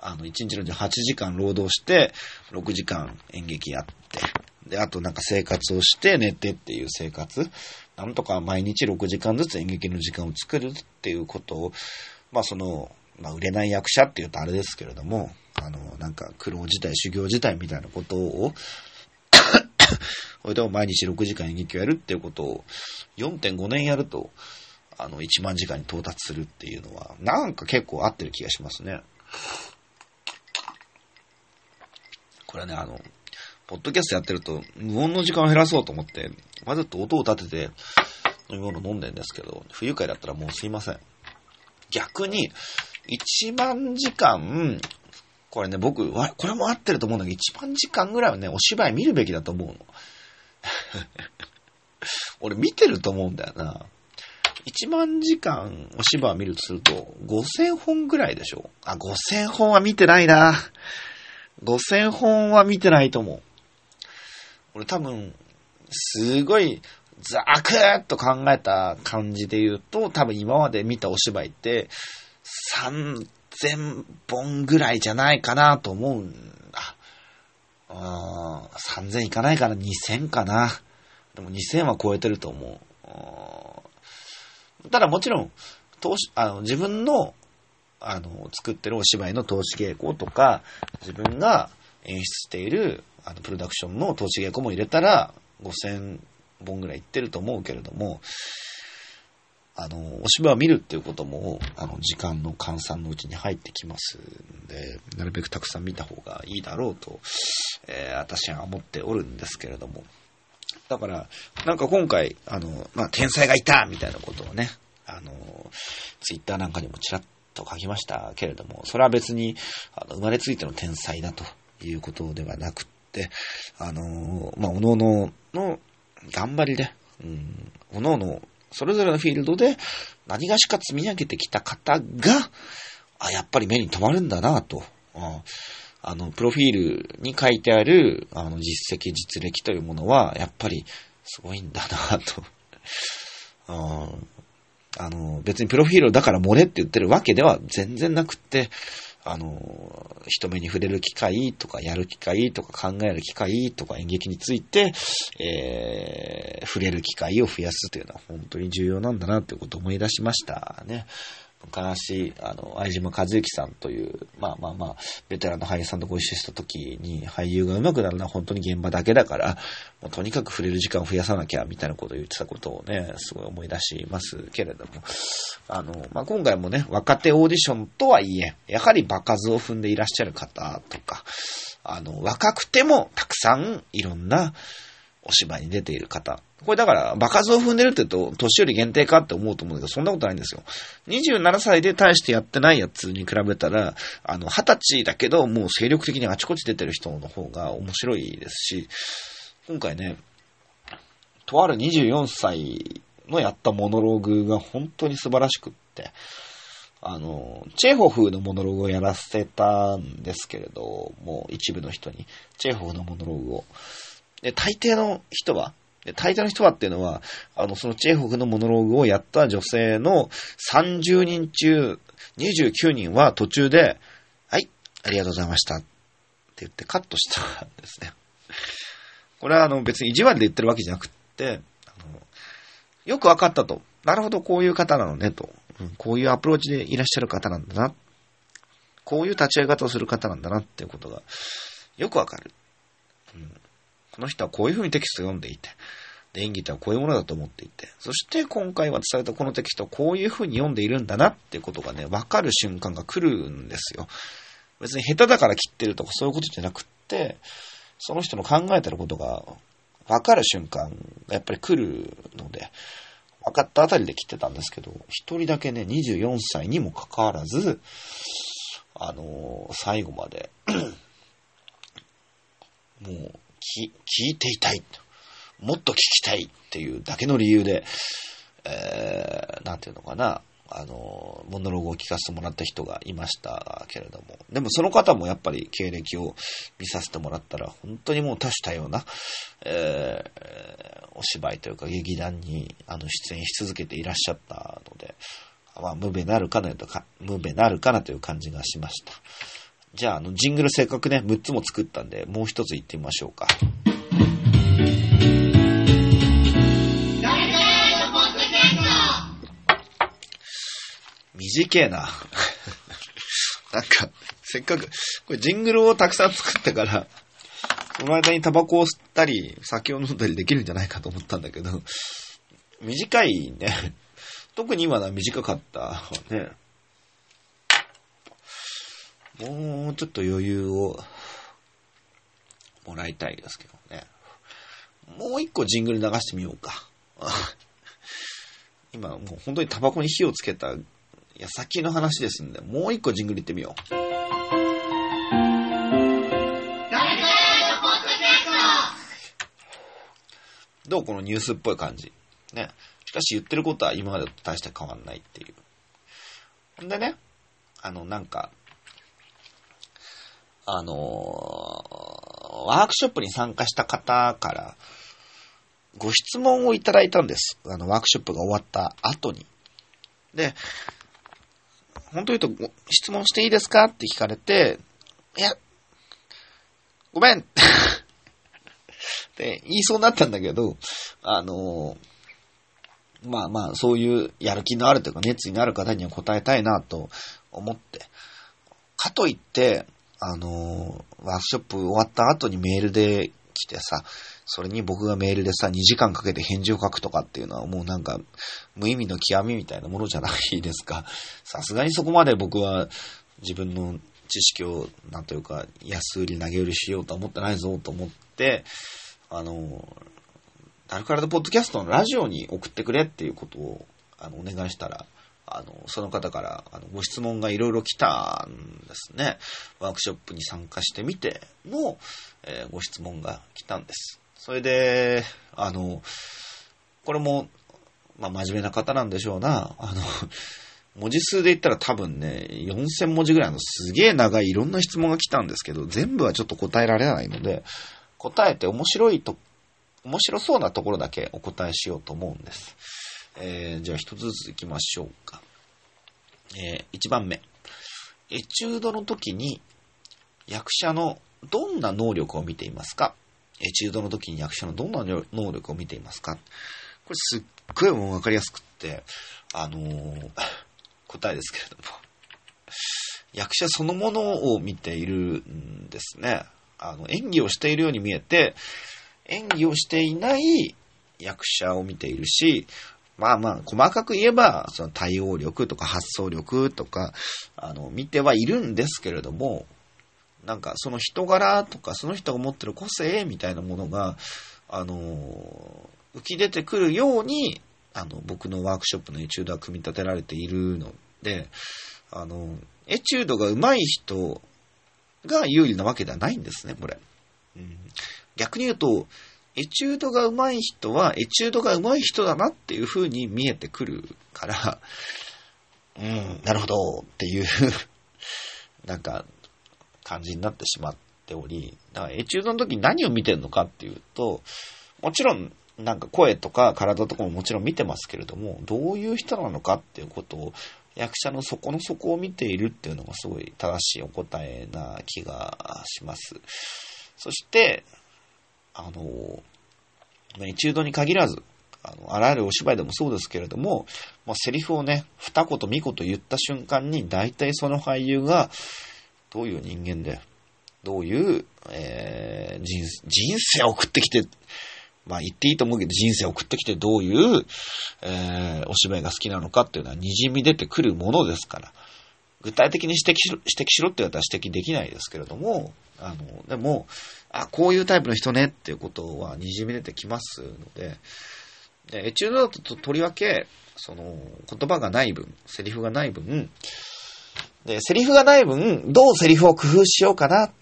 あ、あの、1日のうち8時間労働して、6時間演劇やって、で、あとなんか生活をして寝てっていう生活。なんとか毎日6時間ずつ演劇の時間を作るっていうことを、まあその、まあ売れない役者って言うとあれですけれども、あの、なんか苦労自体、修行自体みたいなことを それでも毎日6時間演劇をやるっていうことを4.5年やると、あの、1万時間に到達するっていうのは、なんか結構合ってる気がしますね。これはね、あの、ポッドキャストやってると、無音の時間を減らそうと思って、わざと音を立てて飲み物飲んでんですけど、不愉快だったらもうすいません。逆に、1万時間これね、僕、これも合ってると思うんだけど、1万時間ぐらいはね、お芝居見るべきだと思うの。俺見てると思うんだよな。1万時間お芝居見るとすると、5000本ぐらいでしょあ、5000本は見てないな。5000本は見てないと思う。俺多分、すごい、ザクッと考えた感じで言うと、多分今まで見たお芝居って、3000本ぐらいじゃないかなと思うんだ。あ3000いかないかな ?2000 かなでも2000は超えてると思う。ただもちろん、投資、あの、自分の、あの、作ってるお芝居の投資稽古とか、自分が演出している、あの、プロダクションの投資稽古も入れたら、5000本ぐらいいってると思うけれども、あの、お芝居を見るっていうことも、あの、時間の換算のうちに入ってきますんで、なるべくたくさん見た方がいいだろうと、えー、私は思っておるんですけれども。だから、なんか今回、あの、まあ、天才がいたみたいなことをね、あの、ツイッターなんかにもちらっと書きましたけれども、それは別に、あの生まれついての天才だということではなくて、あの、まあ、おのおのの頑張りで、うん、おのおのそれぞれのフィールドで何がしか積み上げてきた方が、あ、やっぱり目に留まるんだなと。ああの、プロフィールに書いてある、あの、実績、実歴というものは、やっぱり、すごいんだなと。ああの、別にプロフィールだから漏れって言ってるわけでは全然なくって、あの、人目に触れる機会とか、やる機会とか、考える機会とか、演劇について、えー、触れる機会を増やすというのは本当に重要なんだなってことを思い出しましたね。昔、あの、相島和之さんという、まあまあまあ、ベテランの俳優さんとご一緒した時に、俳優が上手くなるのは本当に現場だけだから、もうとにかく触れる時間を増やさなきゃ、みたいなことを言ってたことをね、すごい思い出しますけれども、あの、まあ今回もね、若手オーディションとはいえ、やはり場数を踏んでいらっしゃる方とか、あの、若くてもたくさんいろんな、お芝居に出ている方。これだから、場数を踏んでるって言うと、年寄り限定かって思うと思うんだけど、そんなことないんですよ。27歳で大してやってないやつに比べたら、あの、20歳だけど、もう精力的にあちこち出てる人の方が面白いですし、今回ね、とある24歳のやったモノローグが本当に素晴らしくって、あの、チェーホフのモノローグをやらせたんですけれど、もう一部の人に、チェーホフのモノローグを。で、大抵の人は、大抵の人はっていうのは、あの、そのチェーホフのモノローグをやった女性の30人中29人は途中で、はい、ありがとうございましたって言ってカットしたんですね。これはあの別に意地悪で言ってるわけじゃなくって、あのよくわかったと。なるほど、こういう方なのねと、こういうアプローチでいらっしゃる方なんだな。こういう立ち上げ方をする方なんだなっていうことがよくわかる。うんこの人はこういうふうにテキストを読んでいて、で演技とはこういうものだと思っていて、そして今回渡されたこのテキストをこういうふうに読んでいるんだなっていうことがね、わかる瞬間が来るんですよ。別に下手だから切ってるとかそういうことじゃなくって、その人の考えてることがわかる瞬間がやっぱり来るので、分かったあたりで切ってたんですけど、一人だけね、24歳にもかかわらず、あのー、最後まで もう、聞いていたい。もっと聞きたいっていうだけの理由で、えー、なんていうのかな、あの、モノログを聞かせてもらった人がいましたけれども、でもその方もやっぱり経歴を見させてもらったら、本当にもう多種多様な、えー、お芝居というか劇団にあの出演し続けていらっしゃったので、まあ、無べなるかなとか、無べなるかなという感じがしました。じゃあ、あの、ジングルせっかくね、6つも作ったんで、もう一つ言ってみましょうか。短えな。なんか、せっかく、これジングルをたくさん作ったから、その間にタバコを吸ったり、酒を飲んだりできるんじゃないかと思ったんだけど、短いね。特に今のは短かった。ね。もうちょっと余裕をもらいたいですけどね。もう一個ジングル流してみようか。今もう本当にタバコに火をつけた矢先の話ですんで、もう一個ジングルいってみよう。どうこのニュースっぽい感じ。ね。しかし言ってることは今までと大して変わんないっていう。んでね、あの、なんか、あのー、ワークショップに参加した方から、ご質問をいただいたんです。あの、ワークショップが終わった後に。で、本当言うと、質問していいですかって聞かれて、いや、ごめんって言いそうになったんだけど、あのー、まあまあ、そういうやる気のあるというか熱意のある方には答えたいなと思って、かといって、あの、ワークショップ終わった後にメールで来てさ、それに僕がメールでさ、2時間かけて返事を書くとかっていうのはもうなんか、無意味の極みみたいなものじゃないですか。さすがにそこまで僕は自分の知識を、なんというか、安売り投げ売りしようとは思ってないぞと思って、あの、ダルカラドポッドキャストのラジオに送ってくれっていうことを、あの、お願いしたら、あの、その方から、あの、ご質問がいろいろ来たんですね。ワークショップに参加してみての、えーご質問が来たんです。それで、あの、これも、まあ、真面目な方なんでしょうな。あの、文字数で言ったら多分ね、4000文字ぐらいのすげえ長いいろんな質問が来たんですけど、全部はちょっと答えられないので、答えて面白いと、面白そうなところだけお答えしようと思うんです。えー、じゃあ一つずつ行きましょうか。えー、1番目。エチュードの時に役者のどんな能力を見ていますか？エチュードの時に役者のどんな能力を見ていますか？これすっごいもうわかりやすくって、あのー 答えですけれども、役者そのものを見ているんですね。あの、演技をしているように見えて、演技をしていない役者を見ているし、まあまあ、細かく言えば、その対応力とか発想力とか、あの、見てはいるんですけれども、なんかその人柄とか、その人が持ってる個性みたいなものが、あの、浮き出てくるように、あの、僕のワークショップのエチュードは組み立てられているので、あの、エチュードが上手い人が有利なわけではないんですね、これ。うん、逆に言うと、エチュードが上手い人は、エチュードが上手い人だなっていう風に見えてくるから、うん、なるほどっていう、なんか、感じになってしまっており、だからエチュードの時に何を見てるのかっていうと、もちろん、なんか声とか体とかももちろん見てますけれども、どういう人なのかっていうことを、役者の底の底を見ているっていうのがすごい正しいお答えな気がします。そして、あの、エチュードに限らず、あの、あらゆるお芝居でもそうですけれども、まあ、セリフをね、二言三言言った瞬間に、大体その俳優が、どういう人間で、どういう、えー人、生を送ってきて、まあ言っていいと思うけど、人生を送ってきてどういう、えーお芝居が好きなのかっていうのは滲み出てくるものですから、具体的に指摘しろ、指摘しろって言われたら指摘できないですけれども、あの、でも、あ、こういうタイプの人ねっていうことは滲み出てきますので、でエチュードだととりわけ、その、言葉がない分、セリフがない分、で、セリフがない分、どうセリフを工夫しようかなっ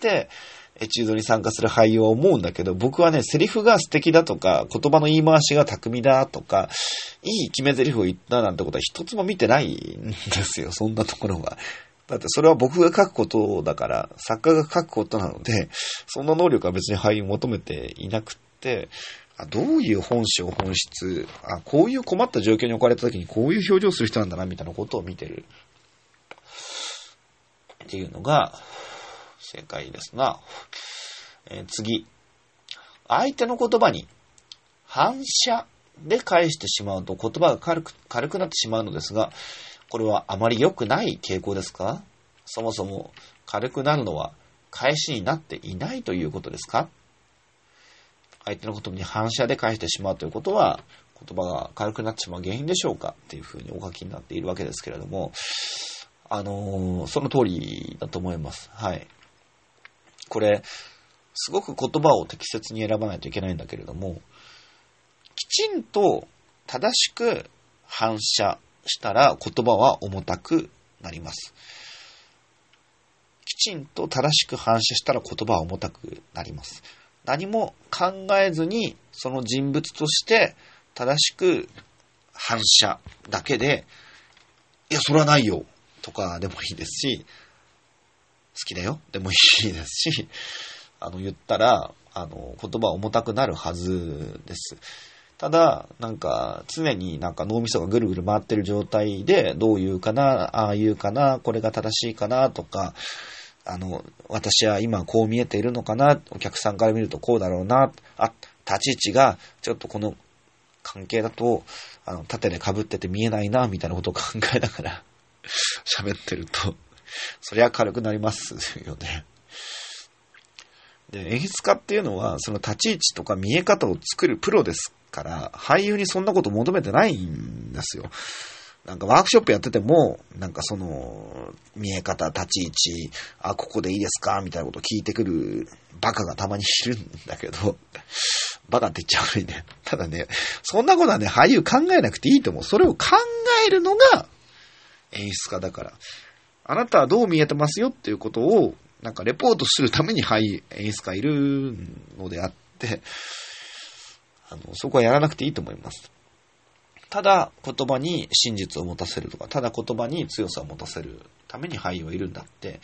て、エチュードに参加する俳優は思うんだけど、僕はね、セリフが素敵だとか、言葉の言い回しが巧みだとか、いい決め台詞を言ったなんてことは一つも見てないんですよ、そんなところは。だってそれは僕が書くことだから、作家が書くことなので、そんな能力は別に俳優求めていなくって、あどういう本性、本質、あ、こういう困った状況に置かれた時にこういう表情をする人なんだな、みたいなことを見てる。っていうのが、正解ですな。えー次。相手の言葉に反射で返してしまうと言葉が軽く軽くなってしまうのですが、これはあまり良くない傾向ですか？そもそも軽くなるのは返しになっていないということですか？相手の言葉に反射で返してしまうということは、言葉が軽くなってしまう原因でしょうか？っていうふうにお書きになっているわけですけれども、あのーその通りだと思います。はい。これ、すごく言葉を適切に選ばないといけないんだけれども、きちんと正しく反射したら言葉は重たくなります。きちんと正しく反射したら言葉は重たくなります。何も考えずにその人物として正しく反射だけで、いや、それはないよとかでもいいですし、好きだよでもいいですし、あの、言ったら、あの、言葉は重たくなるはずです。ただ、なんか、常になんか脳みそがぐるぐる回ってる状態で、どう言うかな、ああ言うかな、これが正しいかな、とか、あの、私は今こう見えているのかな、お客さんから見るとこうだろうな、あ、立ち位置が、ちょっとこの関係だと、あの、縦で被ってて見えないな、みたいなことを考えながら喋ってると、そりゃ軽くなりますよね。で、演出家っていうのは、その立ち位置とか見え方を作るプロですから、俳優にそんなこと求めてないんですよ。なんかワークショップやってても、なんかその、見え方、立ち位置、あ、ここでいいですか？みたいなこと聞いてくるバカがたまにいるんだけど、バカって言っちゃうね。ただね、そんなことはね、俳優考えなくていいと思う。それを考えるのが演出家だから。あなたはどう見えてますよっていうことを、なんかレポートするために俳優、演出家いるのであって、あの、そこはやらなくていいと思います。ただ言葉に真実を持たせるとか、ただ言葉に強さを持たせるために俳優はいるんだって、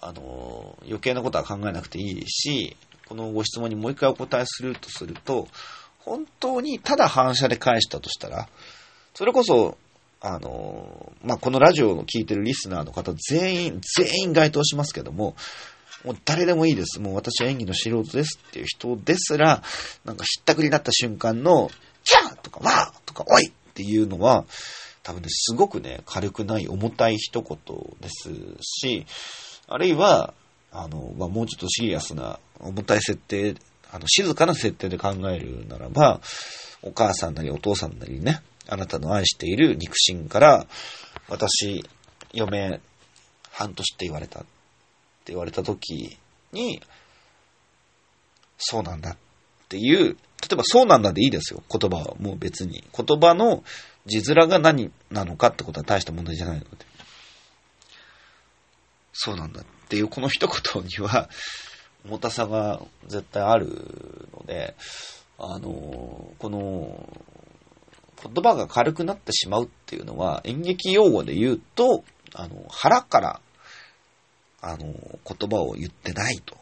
あの、余計なことは考えなくていいし、このご質問にもう一回お答えするとすると、本当にただ反射で返したとしたら、それこそ、あの、まあ、このラジオの聞いてるリスナーの方全員、全員該当しますけども、もう誰でもいいです。もう私は演技の素人ですっていう人ですら、なんかひったくりになった瞬間の、キャーとかわーとかおいっていうのは、多分ね、すごくね、軽くない重たい一言ですし、あるいは、あの、まあ、もうちょっとシリアスな重たい設定、あの、静かな設定で考えるならば、お母さんなりお父さんなりね、あなたの愛している肉親から、私、嫁、半年って言われたって言われた時に、そうなんだっていう、例えばそうなんだでいいですよ、言葉はもう別に。言葉の字面が何なのかってことは大した問題じゃないので。そうなんだっていうこの一言には、重たさが絶対あるので、あの、この、言葉が軽くなってしまうっていうのは、演劇用語で言うと、あの、腹から、あの、言葉を言ってないと。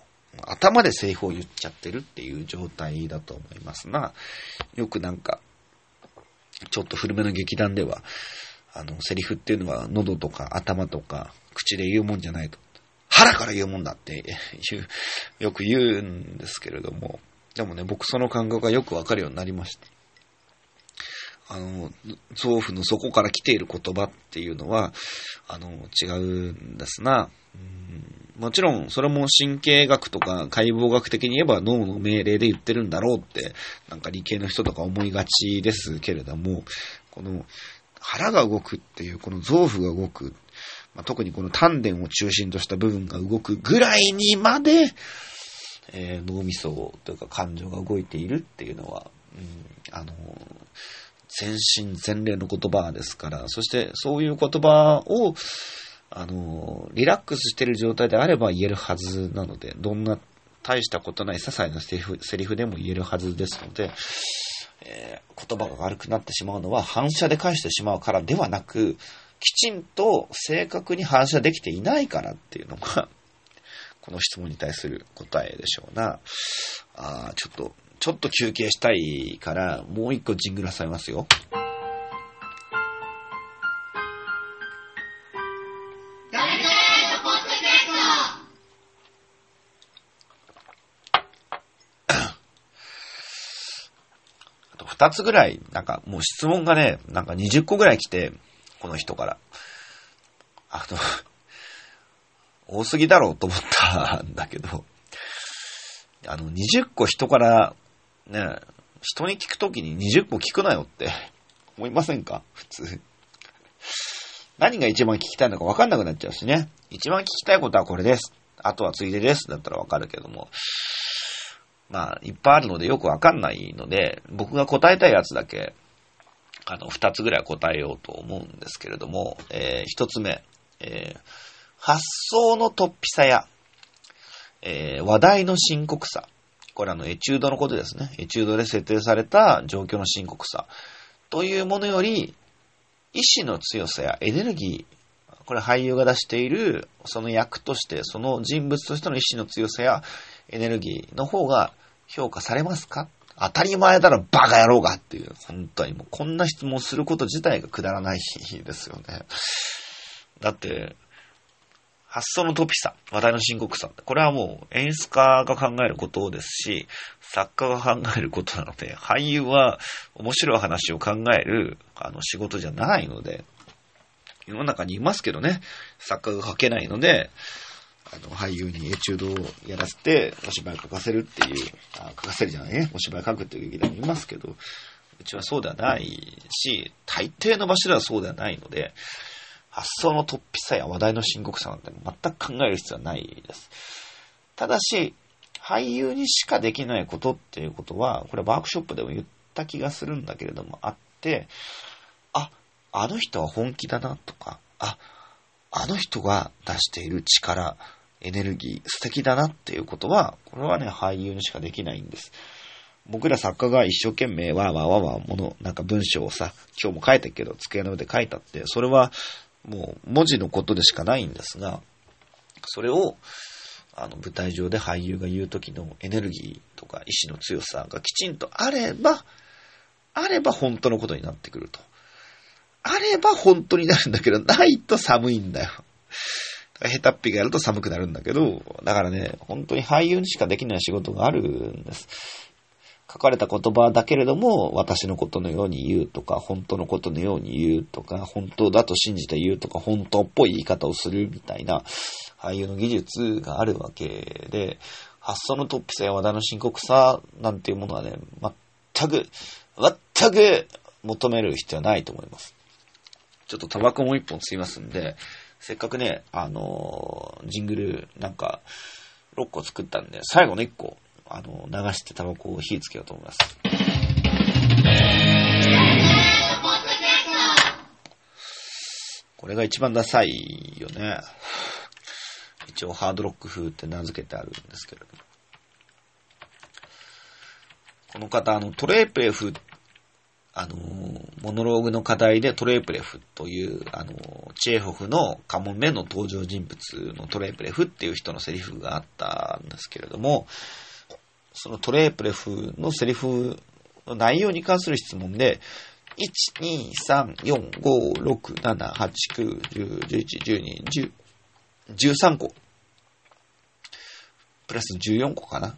頭でセリフを言っちゃってるっていう状態だと思いますが、よくなんか、ちょっと古めの劇団では、あの、セリフっていうのは喉とか頭とか口で言うもんじゃないと。腹から言うもんだって言う、よく言うんですけれども、でもね、僕その感覚がよくわかるようになりました。あの、臓腑の底から来ている言葉っていうのは、あの、違うんですな。うんもちろん、それも神経学とか解剖学的に言えば脳の命令で言ってるんだろうって、なんか理系の人とか思いがちですけれども、この腹が動くっていう、この臓腑が動く、まあ、特にこの丹田を中心とした部分が動くぐらいにまで、えー脳みそというか感情が動いているっていうのは、うん、あの、全身全霊の言葉ですから、そしてそういう言葉を、あの、リラックスしている状態であれば言えるはずなので、どんな大したことない些細なセリフセリフでも言えるはずですので、えー言葉が悪くなってしまうのは反射で返してしまうからではなく、きちんと正確に反射できていないからっていうのが、この質問に対する答えでしょうな。あーちょっと、ちょっと休憩したいから、もう一個ジングル挟みますよ。あと二つぐらい、なんかもう質問がね、なんか20個ぐらい来て、この人から。あの、多すぎだろうと思ったんだけど、あの、20個人から、ね、人に聞くときに20個聞くなよって 思いませんか？普通。何が一番聞きたいのか分かんなくなっちゃうしね。一番聞きたいことはこれです。あとはついでです。だったら分かるけども。まあ、いっぱいあるのでよくわかんないので、僕が答えたいやつだけ、あの、二つぐらい答えようと思うんですけれども、えー一つ目、えー発想の突飛さや、えー話題の深刻さ。これあの、エチュードのことですね。エチュードで設定された状況の深刻さ。というものより、意志の強さやエネルギー、これ俳優が出している、その役として、その人物としての意志の強さやエネルギーの方が評価されますか？当たり前だろ、バカ野郎がっていう、本当にもうこんな質問すること自体がくだらないですよね。だって、発想のトピさ、話題の深刻さ。これはもう演出家が考えることですし、作家が考えることなので、俳優は面白い話を考えるあの仕事じゃないので、世の中にいますけどね、作家が書けないので、あの、俳優にエチュードをやらせて、お芝居書かせるっていう、あ書かせるじゃないね。お芝居書くっていう劇団もいますけど、うちはそうではないし、大抵の場所ではそうではないので、発想の突飛さや話題の深刻さなんて全く考える必要はないです。ただし、俳優にしかできないことっていうことは、これワークショップでも言った気がするんだけれども、あって、あ、あの人は本気だなとか、あ、あの人が出している力、エネルギー、素敵だなっていうことは、これはね、俳優にしかできないんです。僕ら作家が一生懸命わーわーわーわーもの、なんか文章をさ、今日も書いたけど、机の上で書いたって、それはもう文字のことでしかないんですが、それを、あの、舞台上で俳優が言う時のエネルギーとか意志の強さがきちんとあれば、あれば本当のことになってくると。あれば本当になるんだけど、ないと寒いんだよ。だから下手っぴがやると寒くなるんだけど、だからね、本当に俳優にしかできない仕事があるんです。書かれた言葉だけれども、私のことのように言うとか、本当のことのように言うとか、本当だと信じて言うとか、本当っぽい言い方をするみたいな、俳優の技術があるわけで、発想の突飛さや話題の深刻さなんていうものはね、全く、全く求める必要はないと思います。ちょっとタバコも一本吸いますんで、せっかくね、あのージングルなんか6個作ったんで、最後の1個、あの流してタバコを火つけようと思います。これが一番ダサいよね。一応ハードロック風って名付けてあるんですけれども。この方、あの、トレープレフ、あの、モノローグの課題でトレープレフという、あの、チェーホフのカモメの登場人物のトレープレフっていう人のセリフがあったんですけれども、そのトレープレフのセリフの内容に関する質問で、1、2、3、4、5、6、7、8、9、10、11、12、10、13個。プラス14個かな。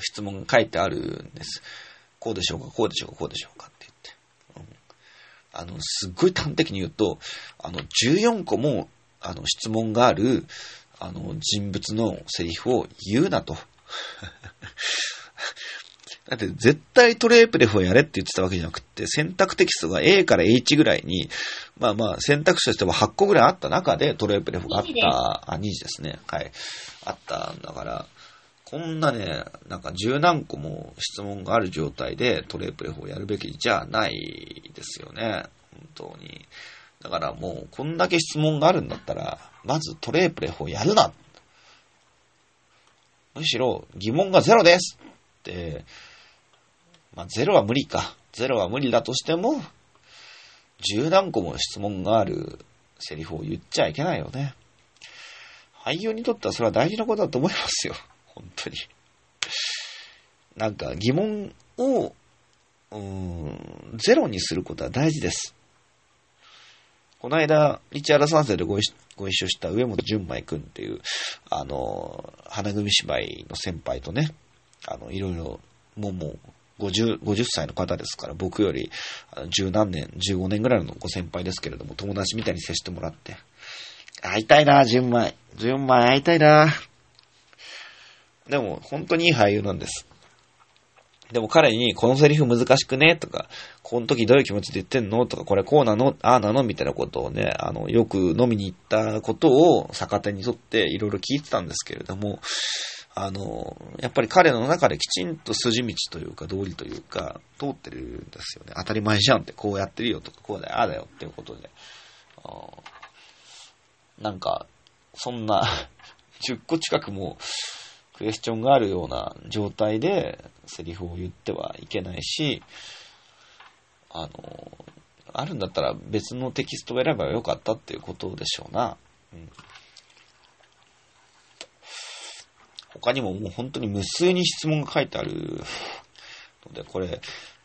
質問が書いてあるんです。こうでしょうか、こうでしょうか、こうでしょうかって言って。あの、すっごい端的に言うと、あの、14個も、あの、質問がある、あの、人物のセリフを言うなと。だって絶対トレープレフをやれって言ってたわけじゃなくて、選択テキストが A から H ぐらいに、まあまあ選択肢としては8個ぐらいあった中でトレープレフがあっ2時ですた、あ、2時ですね。はい。あったんだから、こんなね、なんか十何個も質問がある状態でトレープレフをやるべきじゃないですよね。本当に。だからもう、こんだけ質問があるんだったら、まずトレープレフをやるなむしろ疑問がゼロですって、まあゼロは無理か。ゼロは無理だとしても、十何個も質問があるセリフを言っちゃいけないよね。俳優にとってはそれは大事なことだと思いますよ。本当に。なんか疑問を、うん、ゼロにすることは大事です。この間、市原三世でご一緒した上本純舞くんっていう、あの、花組芝居の先輩とね、あの、いろいろ、もうもう、50、50歳の方ですから、僕より、十何年、15年ぐらいのご先輩ですけれども、友達みたいに接してもらって、会いたいな、純舞。純舞会いたいな。でも、本当にいい俳優なんです。でも彼に、このセリフ難しくね？とか、この時どういう気持ちで言ってんの？とか、これこうなの？ああなの？みたいなことをね、あの、よく飲みに行ったことを逆手にとっていろいろ聞いてたんですけれども、あの、やっぱり彼の中できちんと筋道というか、道理というか、通ってるんですよね。当たり前じゃんって、こうやってるよとか、こうだよ、ああだよっていうことで。なんか、そんな、10個近くもクエスチョンがあるような状態でセリフを言ってはいけないし、あの、あるんだったら別のテキストを選べばよかったっていうことでしょうな。うん他にももう本当に無数に質問が書いてあるので、これ、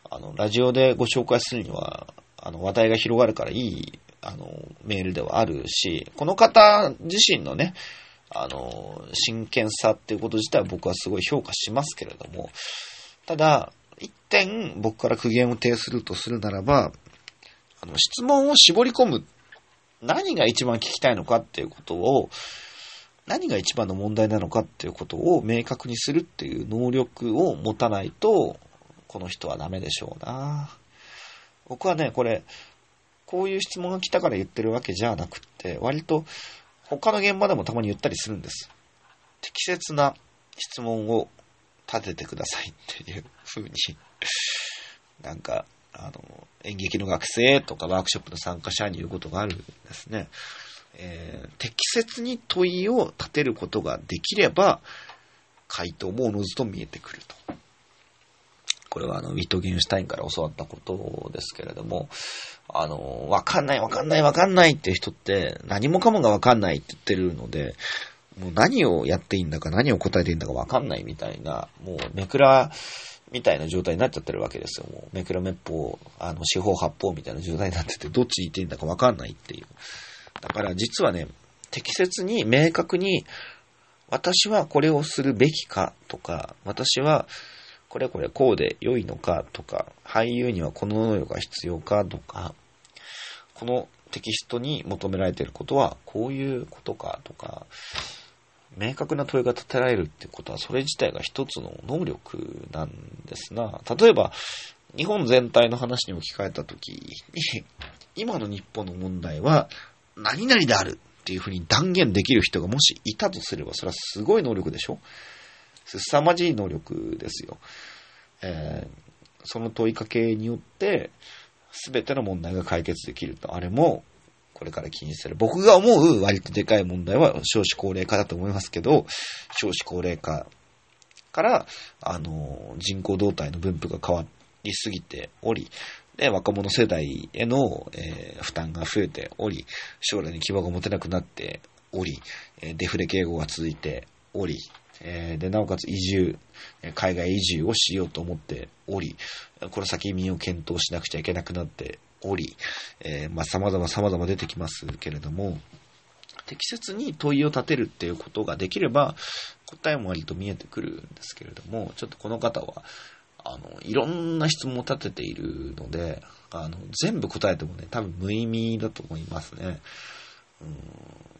あの、ラジオでご紹介するには、あの、話題が広がるからいい、あの、メールではあるし、この方自身のね、あの、真剣さっていうこと自体は僕はすごい評価しますけれども、ただ、一点僕から苦言を呈するとするならば、あの、質問を絞り込む。何が一番聞きたいのかっていうことを、何が一番の問題なのかっていうことを明確にするっていう能力を持たないと、この人はダメでしょうな。僕はね、これ、こういう質問が来たから言ってるわけじゃなくって、割と他の現場でもたまに言ったりするんです。適切な質問を立ててくださいっていう風になんか、あの、演劇の学生とかワークショップの参加者に言うことがあるんですね。えー、適切に問いを立てることができれば、回答もおのずと見えてくると。これはあの、ウィットゲンシュタインから教わったことですけれども、あの、わかんないわかんないわかんないって人って何もかもがわかんないって言ってるので、もう何をやっていいんだか何を答えていいんだかわかんないみたいな、もうめくらみたいな状態になっちゃってるわけですよ。もうめくらめっぽう、あの、四方八方みたいな状態になってて、どっち言っていいんだかわかんないっていう。だから実はね、適切に明確に、私はこれをするべきかとか、私はこれこれこうで良いのかとか、俳優にはこの能力が必要かとか、このテキストに求められていることはこういうことかとか、明確な問いが立てられるってことは、それ自体が一つの能力なんですな。例えば、日本全体の話に置き換えたときに、今の日本の問題は、何々であるっていうふうに断言できる人がもしいたとすれば、それはすごい能力でしょ？凄まじい能力ですよ。えー、その問いかけによって、すべての問題が解決できると。あれも、これから気にする。僕が思う割とでかい問題は少子高齢化だと思いますけど、少子高齢化から、あの、人口動態の分布が変わりすぎており、で、若者世代への、えー、負担が増えており、将来に希望が持てなくなっており、デフレ傾向が続いており、えー、で、なおかつ移住、海外移住をしようと思っており、この先移民を検討しなくちゃいけなくなっており、えー、まあ、様々様々出てきますけれども、適切に問いを立てるっていうことができれば、答えも割と見えてくるんですけれども、ちょっとこの方は、あの、いろんな質問を立てているので、あの、全部答えてもね、多分無意味だと思いますね。うん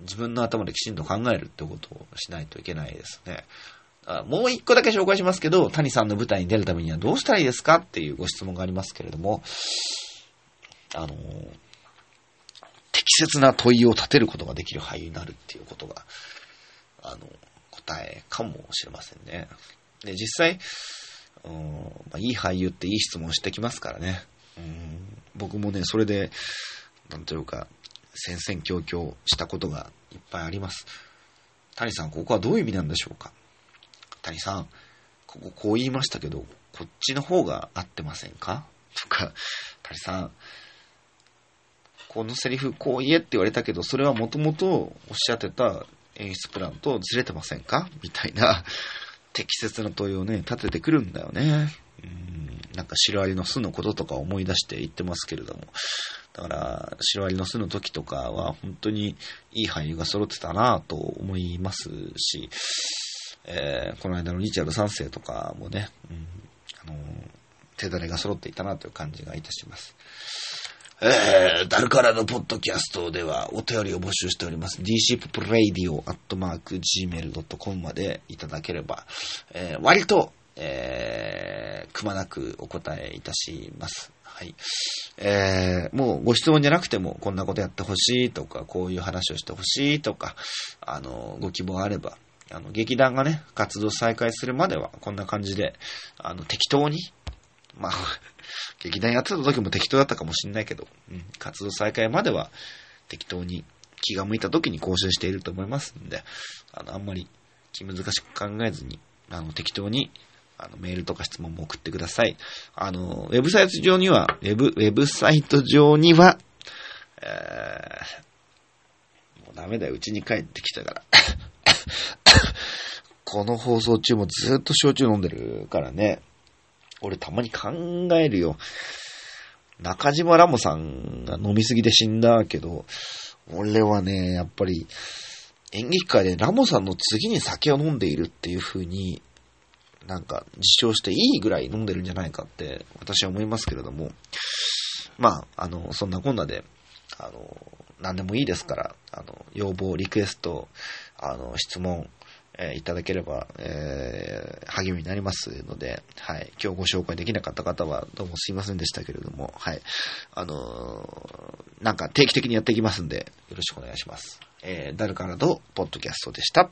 自分の頭できちんと考えるってことをしないといけないですね。もう一個だけ紹介しますけど、谷さんの舞台に出るためにはどうしたらいいですかっていうご質問がありますけれども、あの、適切な問いを立てることができる俳優になるっていうことが、あの、答えかもしれませんね。で、実際、うんまあ、いい俳優っていい質問してきますからね。うん僕もね、それで、なんというか、戦々恐々したことがいっぱいあります。谷さん、ここはどういう意味なんでしょうか？谷さん、こここう言いましたけど、こっちの方が合ってませんか？とか、谷さん、このセリフこう言えって言われたけど、それはもともとおっしゃってた演出プランとずれてませんか？みたいな適切な問いをね、立ててくるんだよね。うんなんかシロアリの巣のこととか思い出して言ってますけれども。だから、シロアリの巣の時とかは本当にいい俳優が揃ってたなと思いますし、えー、この間のリチャード3世とかもね、うん、あの手だれが揃っていたなという感じがいたします。えー、ダルカラのポッドキャストではお便りを募集しております。dcpopradio.gmail.com までいただければ、えー、割と、えー、くまなくお答えいたします。はい。えー、もうご質問じゃなくても、こんなことやってほしいとか、こういう話をしてほしいとか、あの、ご希望あれば、あの、劇団がね、活動再開するまでは、こんな感じで、あの、適当に、まあ、劇団やってた時も適当だったかもしんないけど、うん、活動再開までは適当に気が向いた時に更新していると思いますんで、あの、あんまり気難しく考えずに、あの、適当にあの、メールとか質問も送ってください。あの、ウェブサイト上には、ウェブ、ウェブサイト上には、えー、もうダメだよ、うちに帰ってきたから。この放送中もずっと焼酎飲んでるからね。俺たまに考えるよ。中島ラモさんが飲みすぎで死んだけど、俺はね、やっぱり演劇界でラモさんの次に酒を飲んでいるっていう風になんか実証していいぐらい飲んでるんじゃないかって私は思いますけれども、まあ、あの、そんなこんなで、あの、何でもいいですから、あの、要望、リクエスト、あの、質問、えーいただければ、えー励みになりますので、はい。今日ご紹介できなかった方は、どうもすいませんでしたけれども、はい。あのーなんか定期的にやっていきますんで、よろしくお願いします。えー、ダルカナドポッドキャストでした。